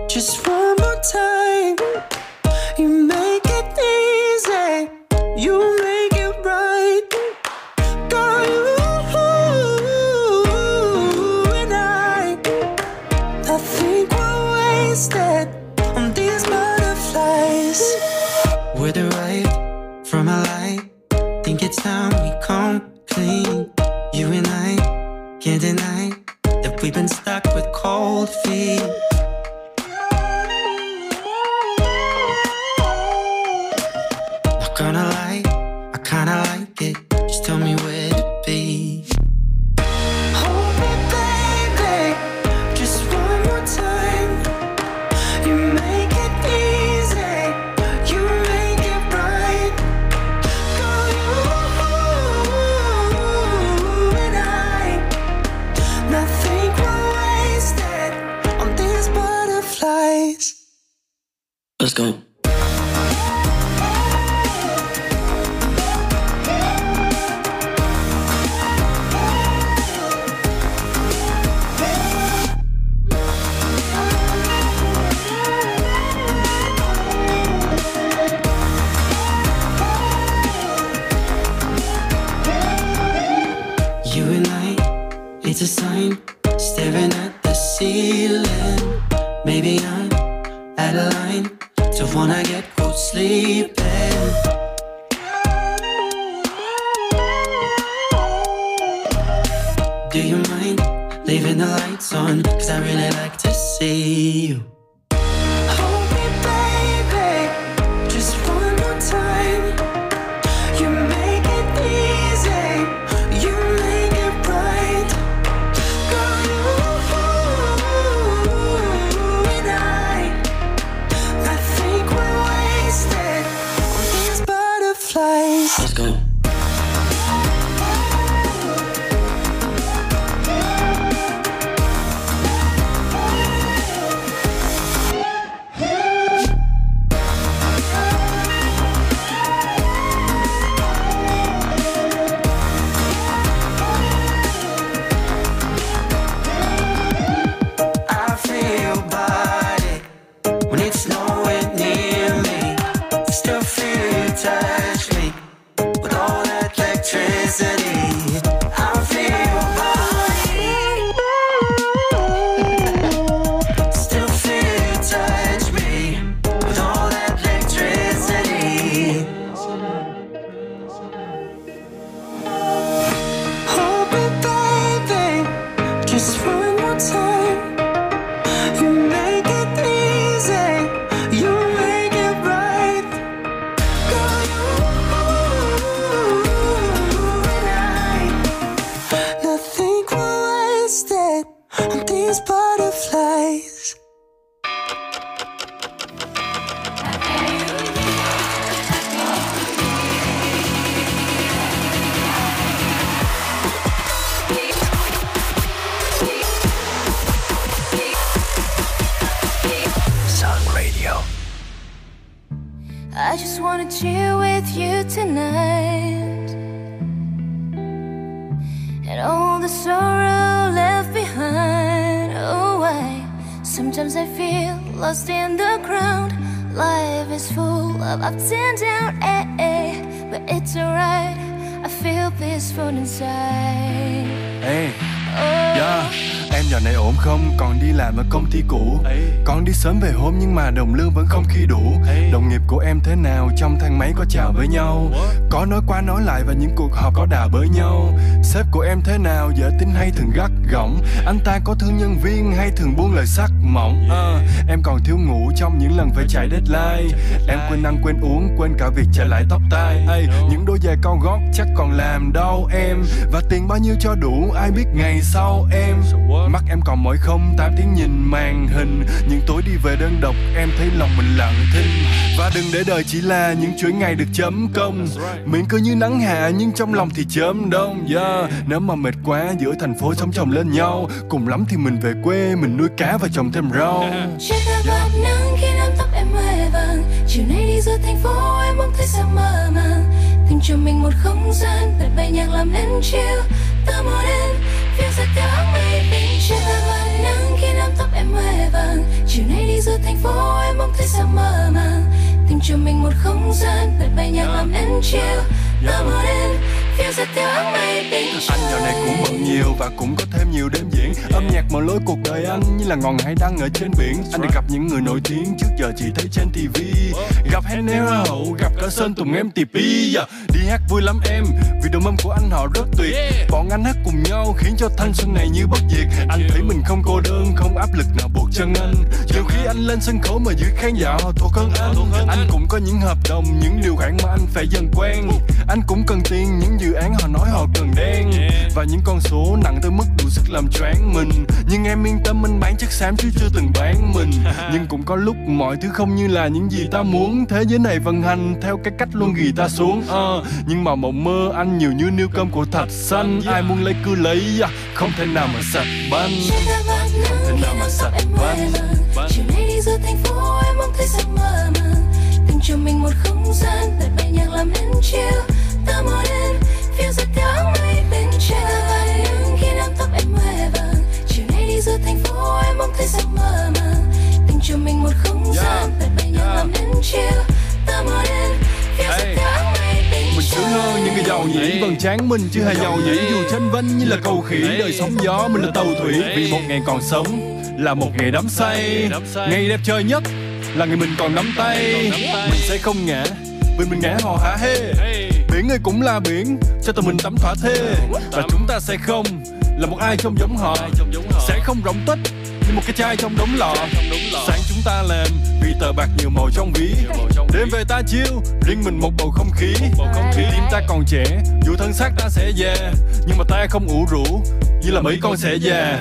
just one more time. You make it easy, you make it right. Girl, you and I, I think we're wasted on these butterflies. We're the right from a light, Think it's time that we've been stuck with cold feet. Let's go. You and I, it's a sign, staring at the ceiling. Maybe I'm out of line to wanna get caught sleeping. Do you mind leaving the lights on? Cause I really like to see you. Cuộc họp có đà bới nhau Sếp em thế nào? Dễ tính hay thường gắt gỏng? Anh ta có thương nhân viên hay thường buông lời sắc mỏng? Ờ, Em còn thiếu ngủ trong những lần phải chạy deadline. Em quên ăn quên uống Quên cả việc trả lại tóc tai. Ê, Những đôi giày cao gót chắc còn làm đau em. Và tiền bao nhiêu cho đủ Ai biết ngày sau em. Mắt em còn mỏi không tám tiếng nhìn màn hình. Những tối đi về đơn độc Em thấy lòng mình lặng thinh. Và đừng để đời chỉ là những chuỗi ngày được chấm công. Miệng cứ như nắng hạ Nhưng trong lòng thì chớm đông. Yeah. Nếu mà mệt quá, giữa thành phố sống chồng lên nhau. Cùng lắm thì mình về quê, Mình nuôi cá và trồng thêm rau. Chiếc ta bạc nắng khi nắm tóc em hoe vàng. Chiều nay đi giữa thành phố, em mong thấy sao mơ màng. Tìm cho mình một không gian bật bay nhạc làm nên chiều. Ta muốn em phiêu giật theo mây bên. Chiếc ta bạc nắng khi nắm tóc em hoe vàng. Chiều nay đi giữa thành phố, em mong thấy sao mơ màng. Tìm cho mình một không gian bật bay nhạc làm nên chiều. Ta muốn em phiêu giật theo áng mây bên Anh dạo này cũng bận nhiều và cũng có thêm nhiều đêm diễn. Âm nhạc mở lối cuộc đời anh như là ngọn hải đăng ở trên biển. Anh được gặp những người nổi tiếng trước giờ chỉ thấy trên TV Gặp Hannah Hậu, gặp cả Sơn Tùng em TP yeah. Đi hát vui lắm em, vì đồng âm của anh họ rất tuyệt. Bọn anh hát cùng nhau khiến cho thanh xuân này như bất diệt. Anh thấy mình không cô đơn, không áp lực nào buộc chân anh. Nhiều khi anh lên sân khấu mà giữ khán giả họ thuộc hơn anh. Anh cũng có những hợp đồng, những điều khoản mà anh phải dần quen. Anh cũng cần tiền, những dự án họ nói họ cần đen. Và những con số nặng tới mức đủ sức làm choáng mình. Nhưng em yên tâm anh bán chất xám chứ chưa từng bán mình. Nhưng cũng có lúc mọi thứ không như là những gì ta muốn. Thế giới này vận hành theo cái cách luôn ghi ta xuống. À, Nhưng mà mộng mơ anh nhiều như niêu cơm của thạch xanh. Ai muốn lấy cứ lấy, à, không thể nào mà sạch banh mà sạch banh Chiều nay đi giữa thành phố em mong thấy sao mơ màng Tìm cho mình một không gian bật bay nhạc làm nên chill Ta muốn đến phiêu giật theo áng mây bên chiều nắng khi nắm tóc em hoe vàng. Chiều nay đi giữa thành phố em mong thấy sao mơ màng Tìm cho mình một không gian bật bay nhạc làm nên chill Ta muốn đến phiêu giật theo áng mây Mình sướng hơn những cái giàu nhỉ. Vầng trán mình chứ hề giàu nhỉ. Dù tranh vinh như là cầu khỉ đời sóng gió mình là tàu thủy. Vì một ngày còn sống là một ngày đắm say. Ngày đẹp trời nhất là ngày mình còn nắm tay. Mình sẽ không ngã vì mình ngã hò hả hê. Biển ơi cũng là biển cho tụi mình tắm thỏa thê. Và chúng ta sẽ không là một ai trông giống họ. Sẽ không rỗng tích như một cái chai trong đống lọ Sáng chúng ta làm vì tờ bạc nhiều màu trong ví. Đêm về ta chiêu riêng mình một bầu không khí. Vì tim ta còn trẻ dù thân xác ta sẽ già Nhưng mà ta không ủ rũ như là mấy con sẽ già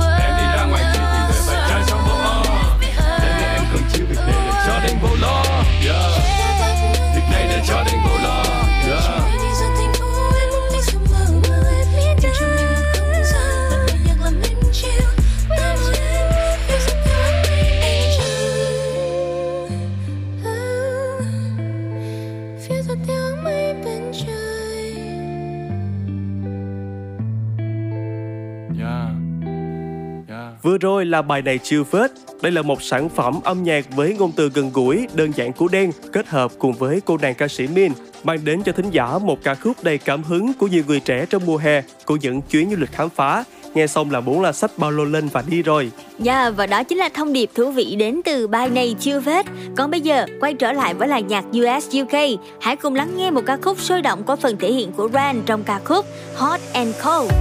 Vừa rồi là bài này chill phết. Đây là một sản phẩm âm nhạc với ngôn từ gần gũi, đơn giản của đen kết hợp cùng với cô nàng ca sĩ Min mang đến cho thính giả một ca khúc đầy cảm hứng của nhiều người trẻ trong mùa hè của những chuyến du lịch khám phá. nghe xong là muốn là xách ba lô lên và đi rồi. Dạ, và đó chính là thông điệp thú vị đến từ bài này chưa vết. Còn bây giờ, quay trở lại với làng nhạc US UK. Hãy cùng lắng nghe một ca khúc sôi động có phần thể hiện của Ran trong ca khúc Hot and Cold.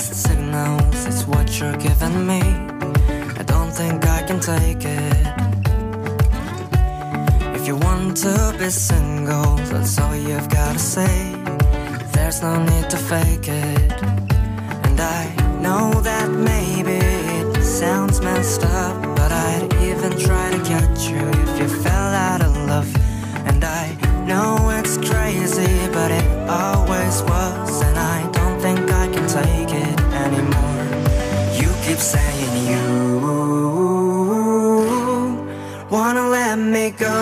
Is what you're giving me. I don't think I can take it. If you want to be single, that's all you've gotta say. There's no need to fake it. And I know that maybe it sounds messed up, but I'd even try to catch you if you fell out of love. And I know it's crazy, but it always was, and I keep saying you wanna let me go,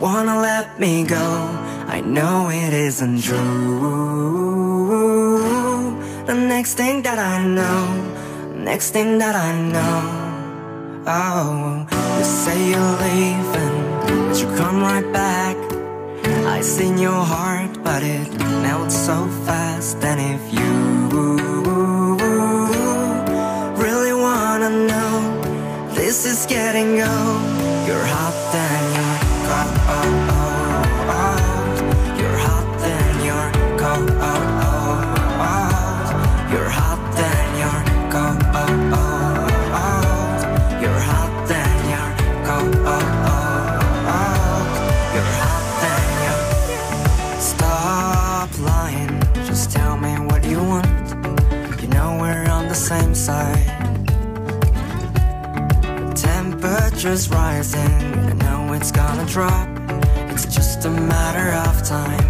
wanna let me go. I know it isn't true. The next thing that I know, next thing that I know, oh, you say you're leaving, but you come right back. I seen your heart, but it melts so fast. And if you this is getting old. You're hot, drop. It's just a matter of time.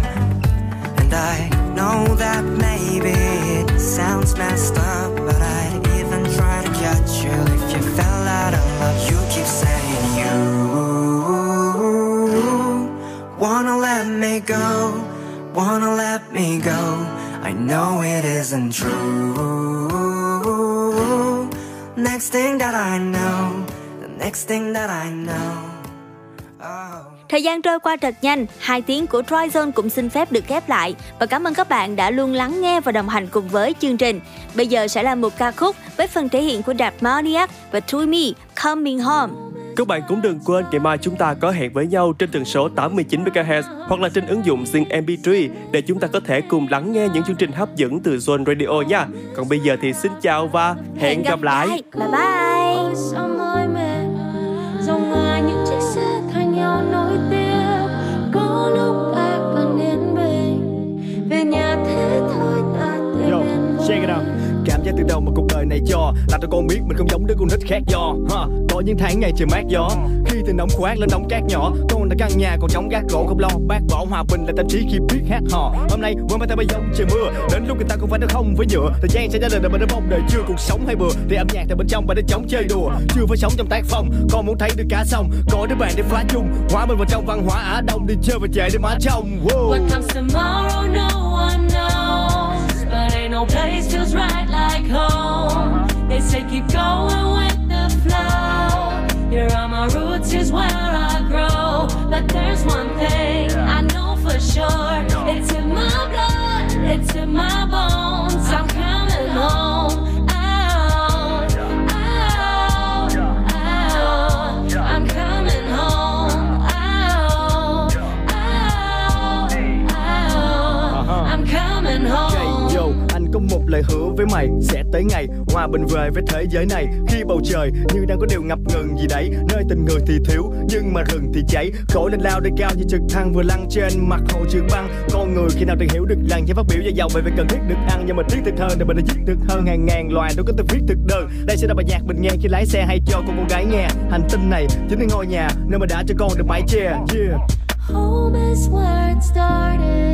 And I know that maybe it sounds messed up, but I'd even try to catch you if you fell out of love. You keep saying you wanna let me go, wanna let me go. I know it isn't true. Next thing that I know, the next thing that I know. Thời gian trôi qua thật nhanh, hai tiếng của Tryzone cũng xin phép được khép lại và cảm ơn các bạn đã luôn lắng nghe và đồng hành cùng với chương trình. Bây giờ sẽ là một ca khúc với phần thể hiện của Đạt Maniac và Tui Coming Home. Các bạn cũng đừng quên ngày mai chúng ta có hẹn với nhau trên tần số 89 MHz hoặc là trên ứng dụng Zing MP3 để chúng ta có thể cùng lắng nghe những chương trình hấp dẫn từ Zone Radio nha. Còn bây giờ thì xin chào và hẹn, gặp lại. Bye bye. Cảm từ đầu mà cuộc đời này cho? Làm cho con biết mình không giống đứa con nít khác do. Ha. Có những tháng ngày trời mát gió. Khi từ nóng khoác lên nóng cát nhỏ Con đã căn nhà còn chống gác gỗ không lo. Bác bỏ hòa bình là tâm trí khi biết hát hò. Hôm nay quên ba tay bay dông trời mưa. Đến lúc người ta cũng phải nói không với nhựa. Thời gian sẽ trả lời đời mình đã mong đời chưa cuộc sống hay bừa. Thì âm nhạc từ bên trong và đến chống chơi đùa. Chưa phải sống trong tác phong. Con muốn thấy được cả sông. Có đứa bạn để phá chung. Hóa mình vào trong văn hóa Á Đông. Đi chơi và chạy để má trong wow. What comes tomorrow, no one knows. No place feels right like home. They say keep going with the flow. Here are my roots, here's where I grow. But there's one thing I know for sure. It's in my blood, it's in my bones. I'm coming home. Với mày sẽ tới ngày hòa bình về với thế giới này. Khi bầu trời như đang có điều ngập ngừng gì đấy nơi tình người thì thiếu nhưng mà rừng thì cháy. Khổ lên lao để cao như trực thăng vừa lăn trên mặt hồ trường băng. Con người khi nào từng hiểu được làng giải phát biểu và giàu về việc cần thiết được ăn. Nhưng mà thiết thực hơn để mình đã giết được hơn. Hàng ngàn loài đâu có từng viết thực đơn. Đây sẽ là bài nhạc mình nghe khi lái xe hay cho con cô gái nghe. Hành tinh này chính là ngôi nhà nơi mà đã cho con được mái che. Yeah. Home is where it started.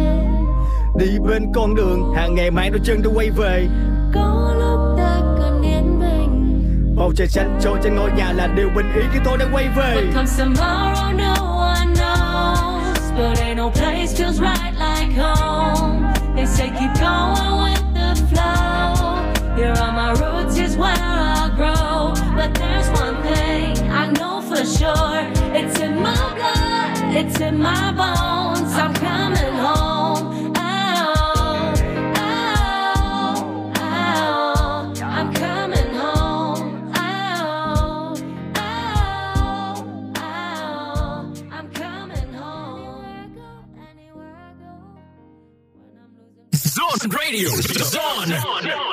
đi bên con đường hàng ngày mãi đôi chân tôi quay về Có lúc ta cần yên bình. bầu trời xanh trôi trên ngôi nhà là điều bình ý khi tôi đã quay về What comes tomorrow, no one knows. But ain't no place feels right like home. They say keep going with the flow. Here are my roots, here's where I grow. But there's one thing I know for sure. It's in my blood, it's in my bones. Radio is on.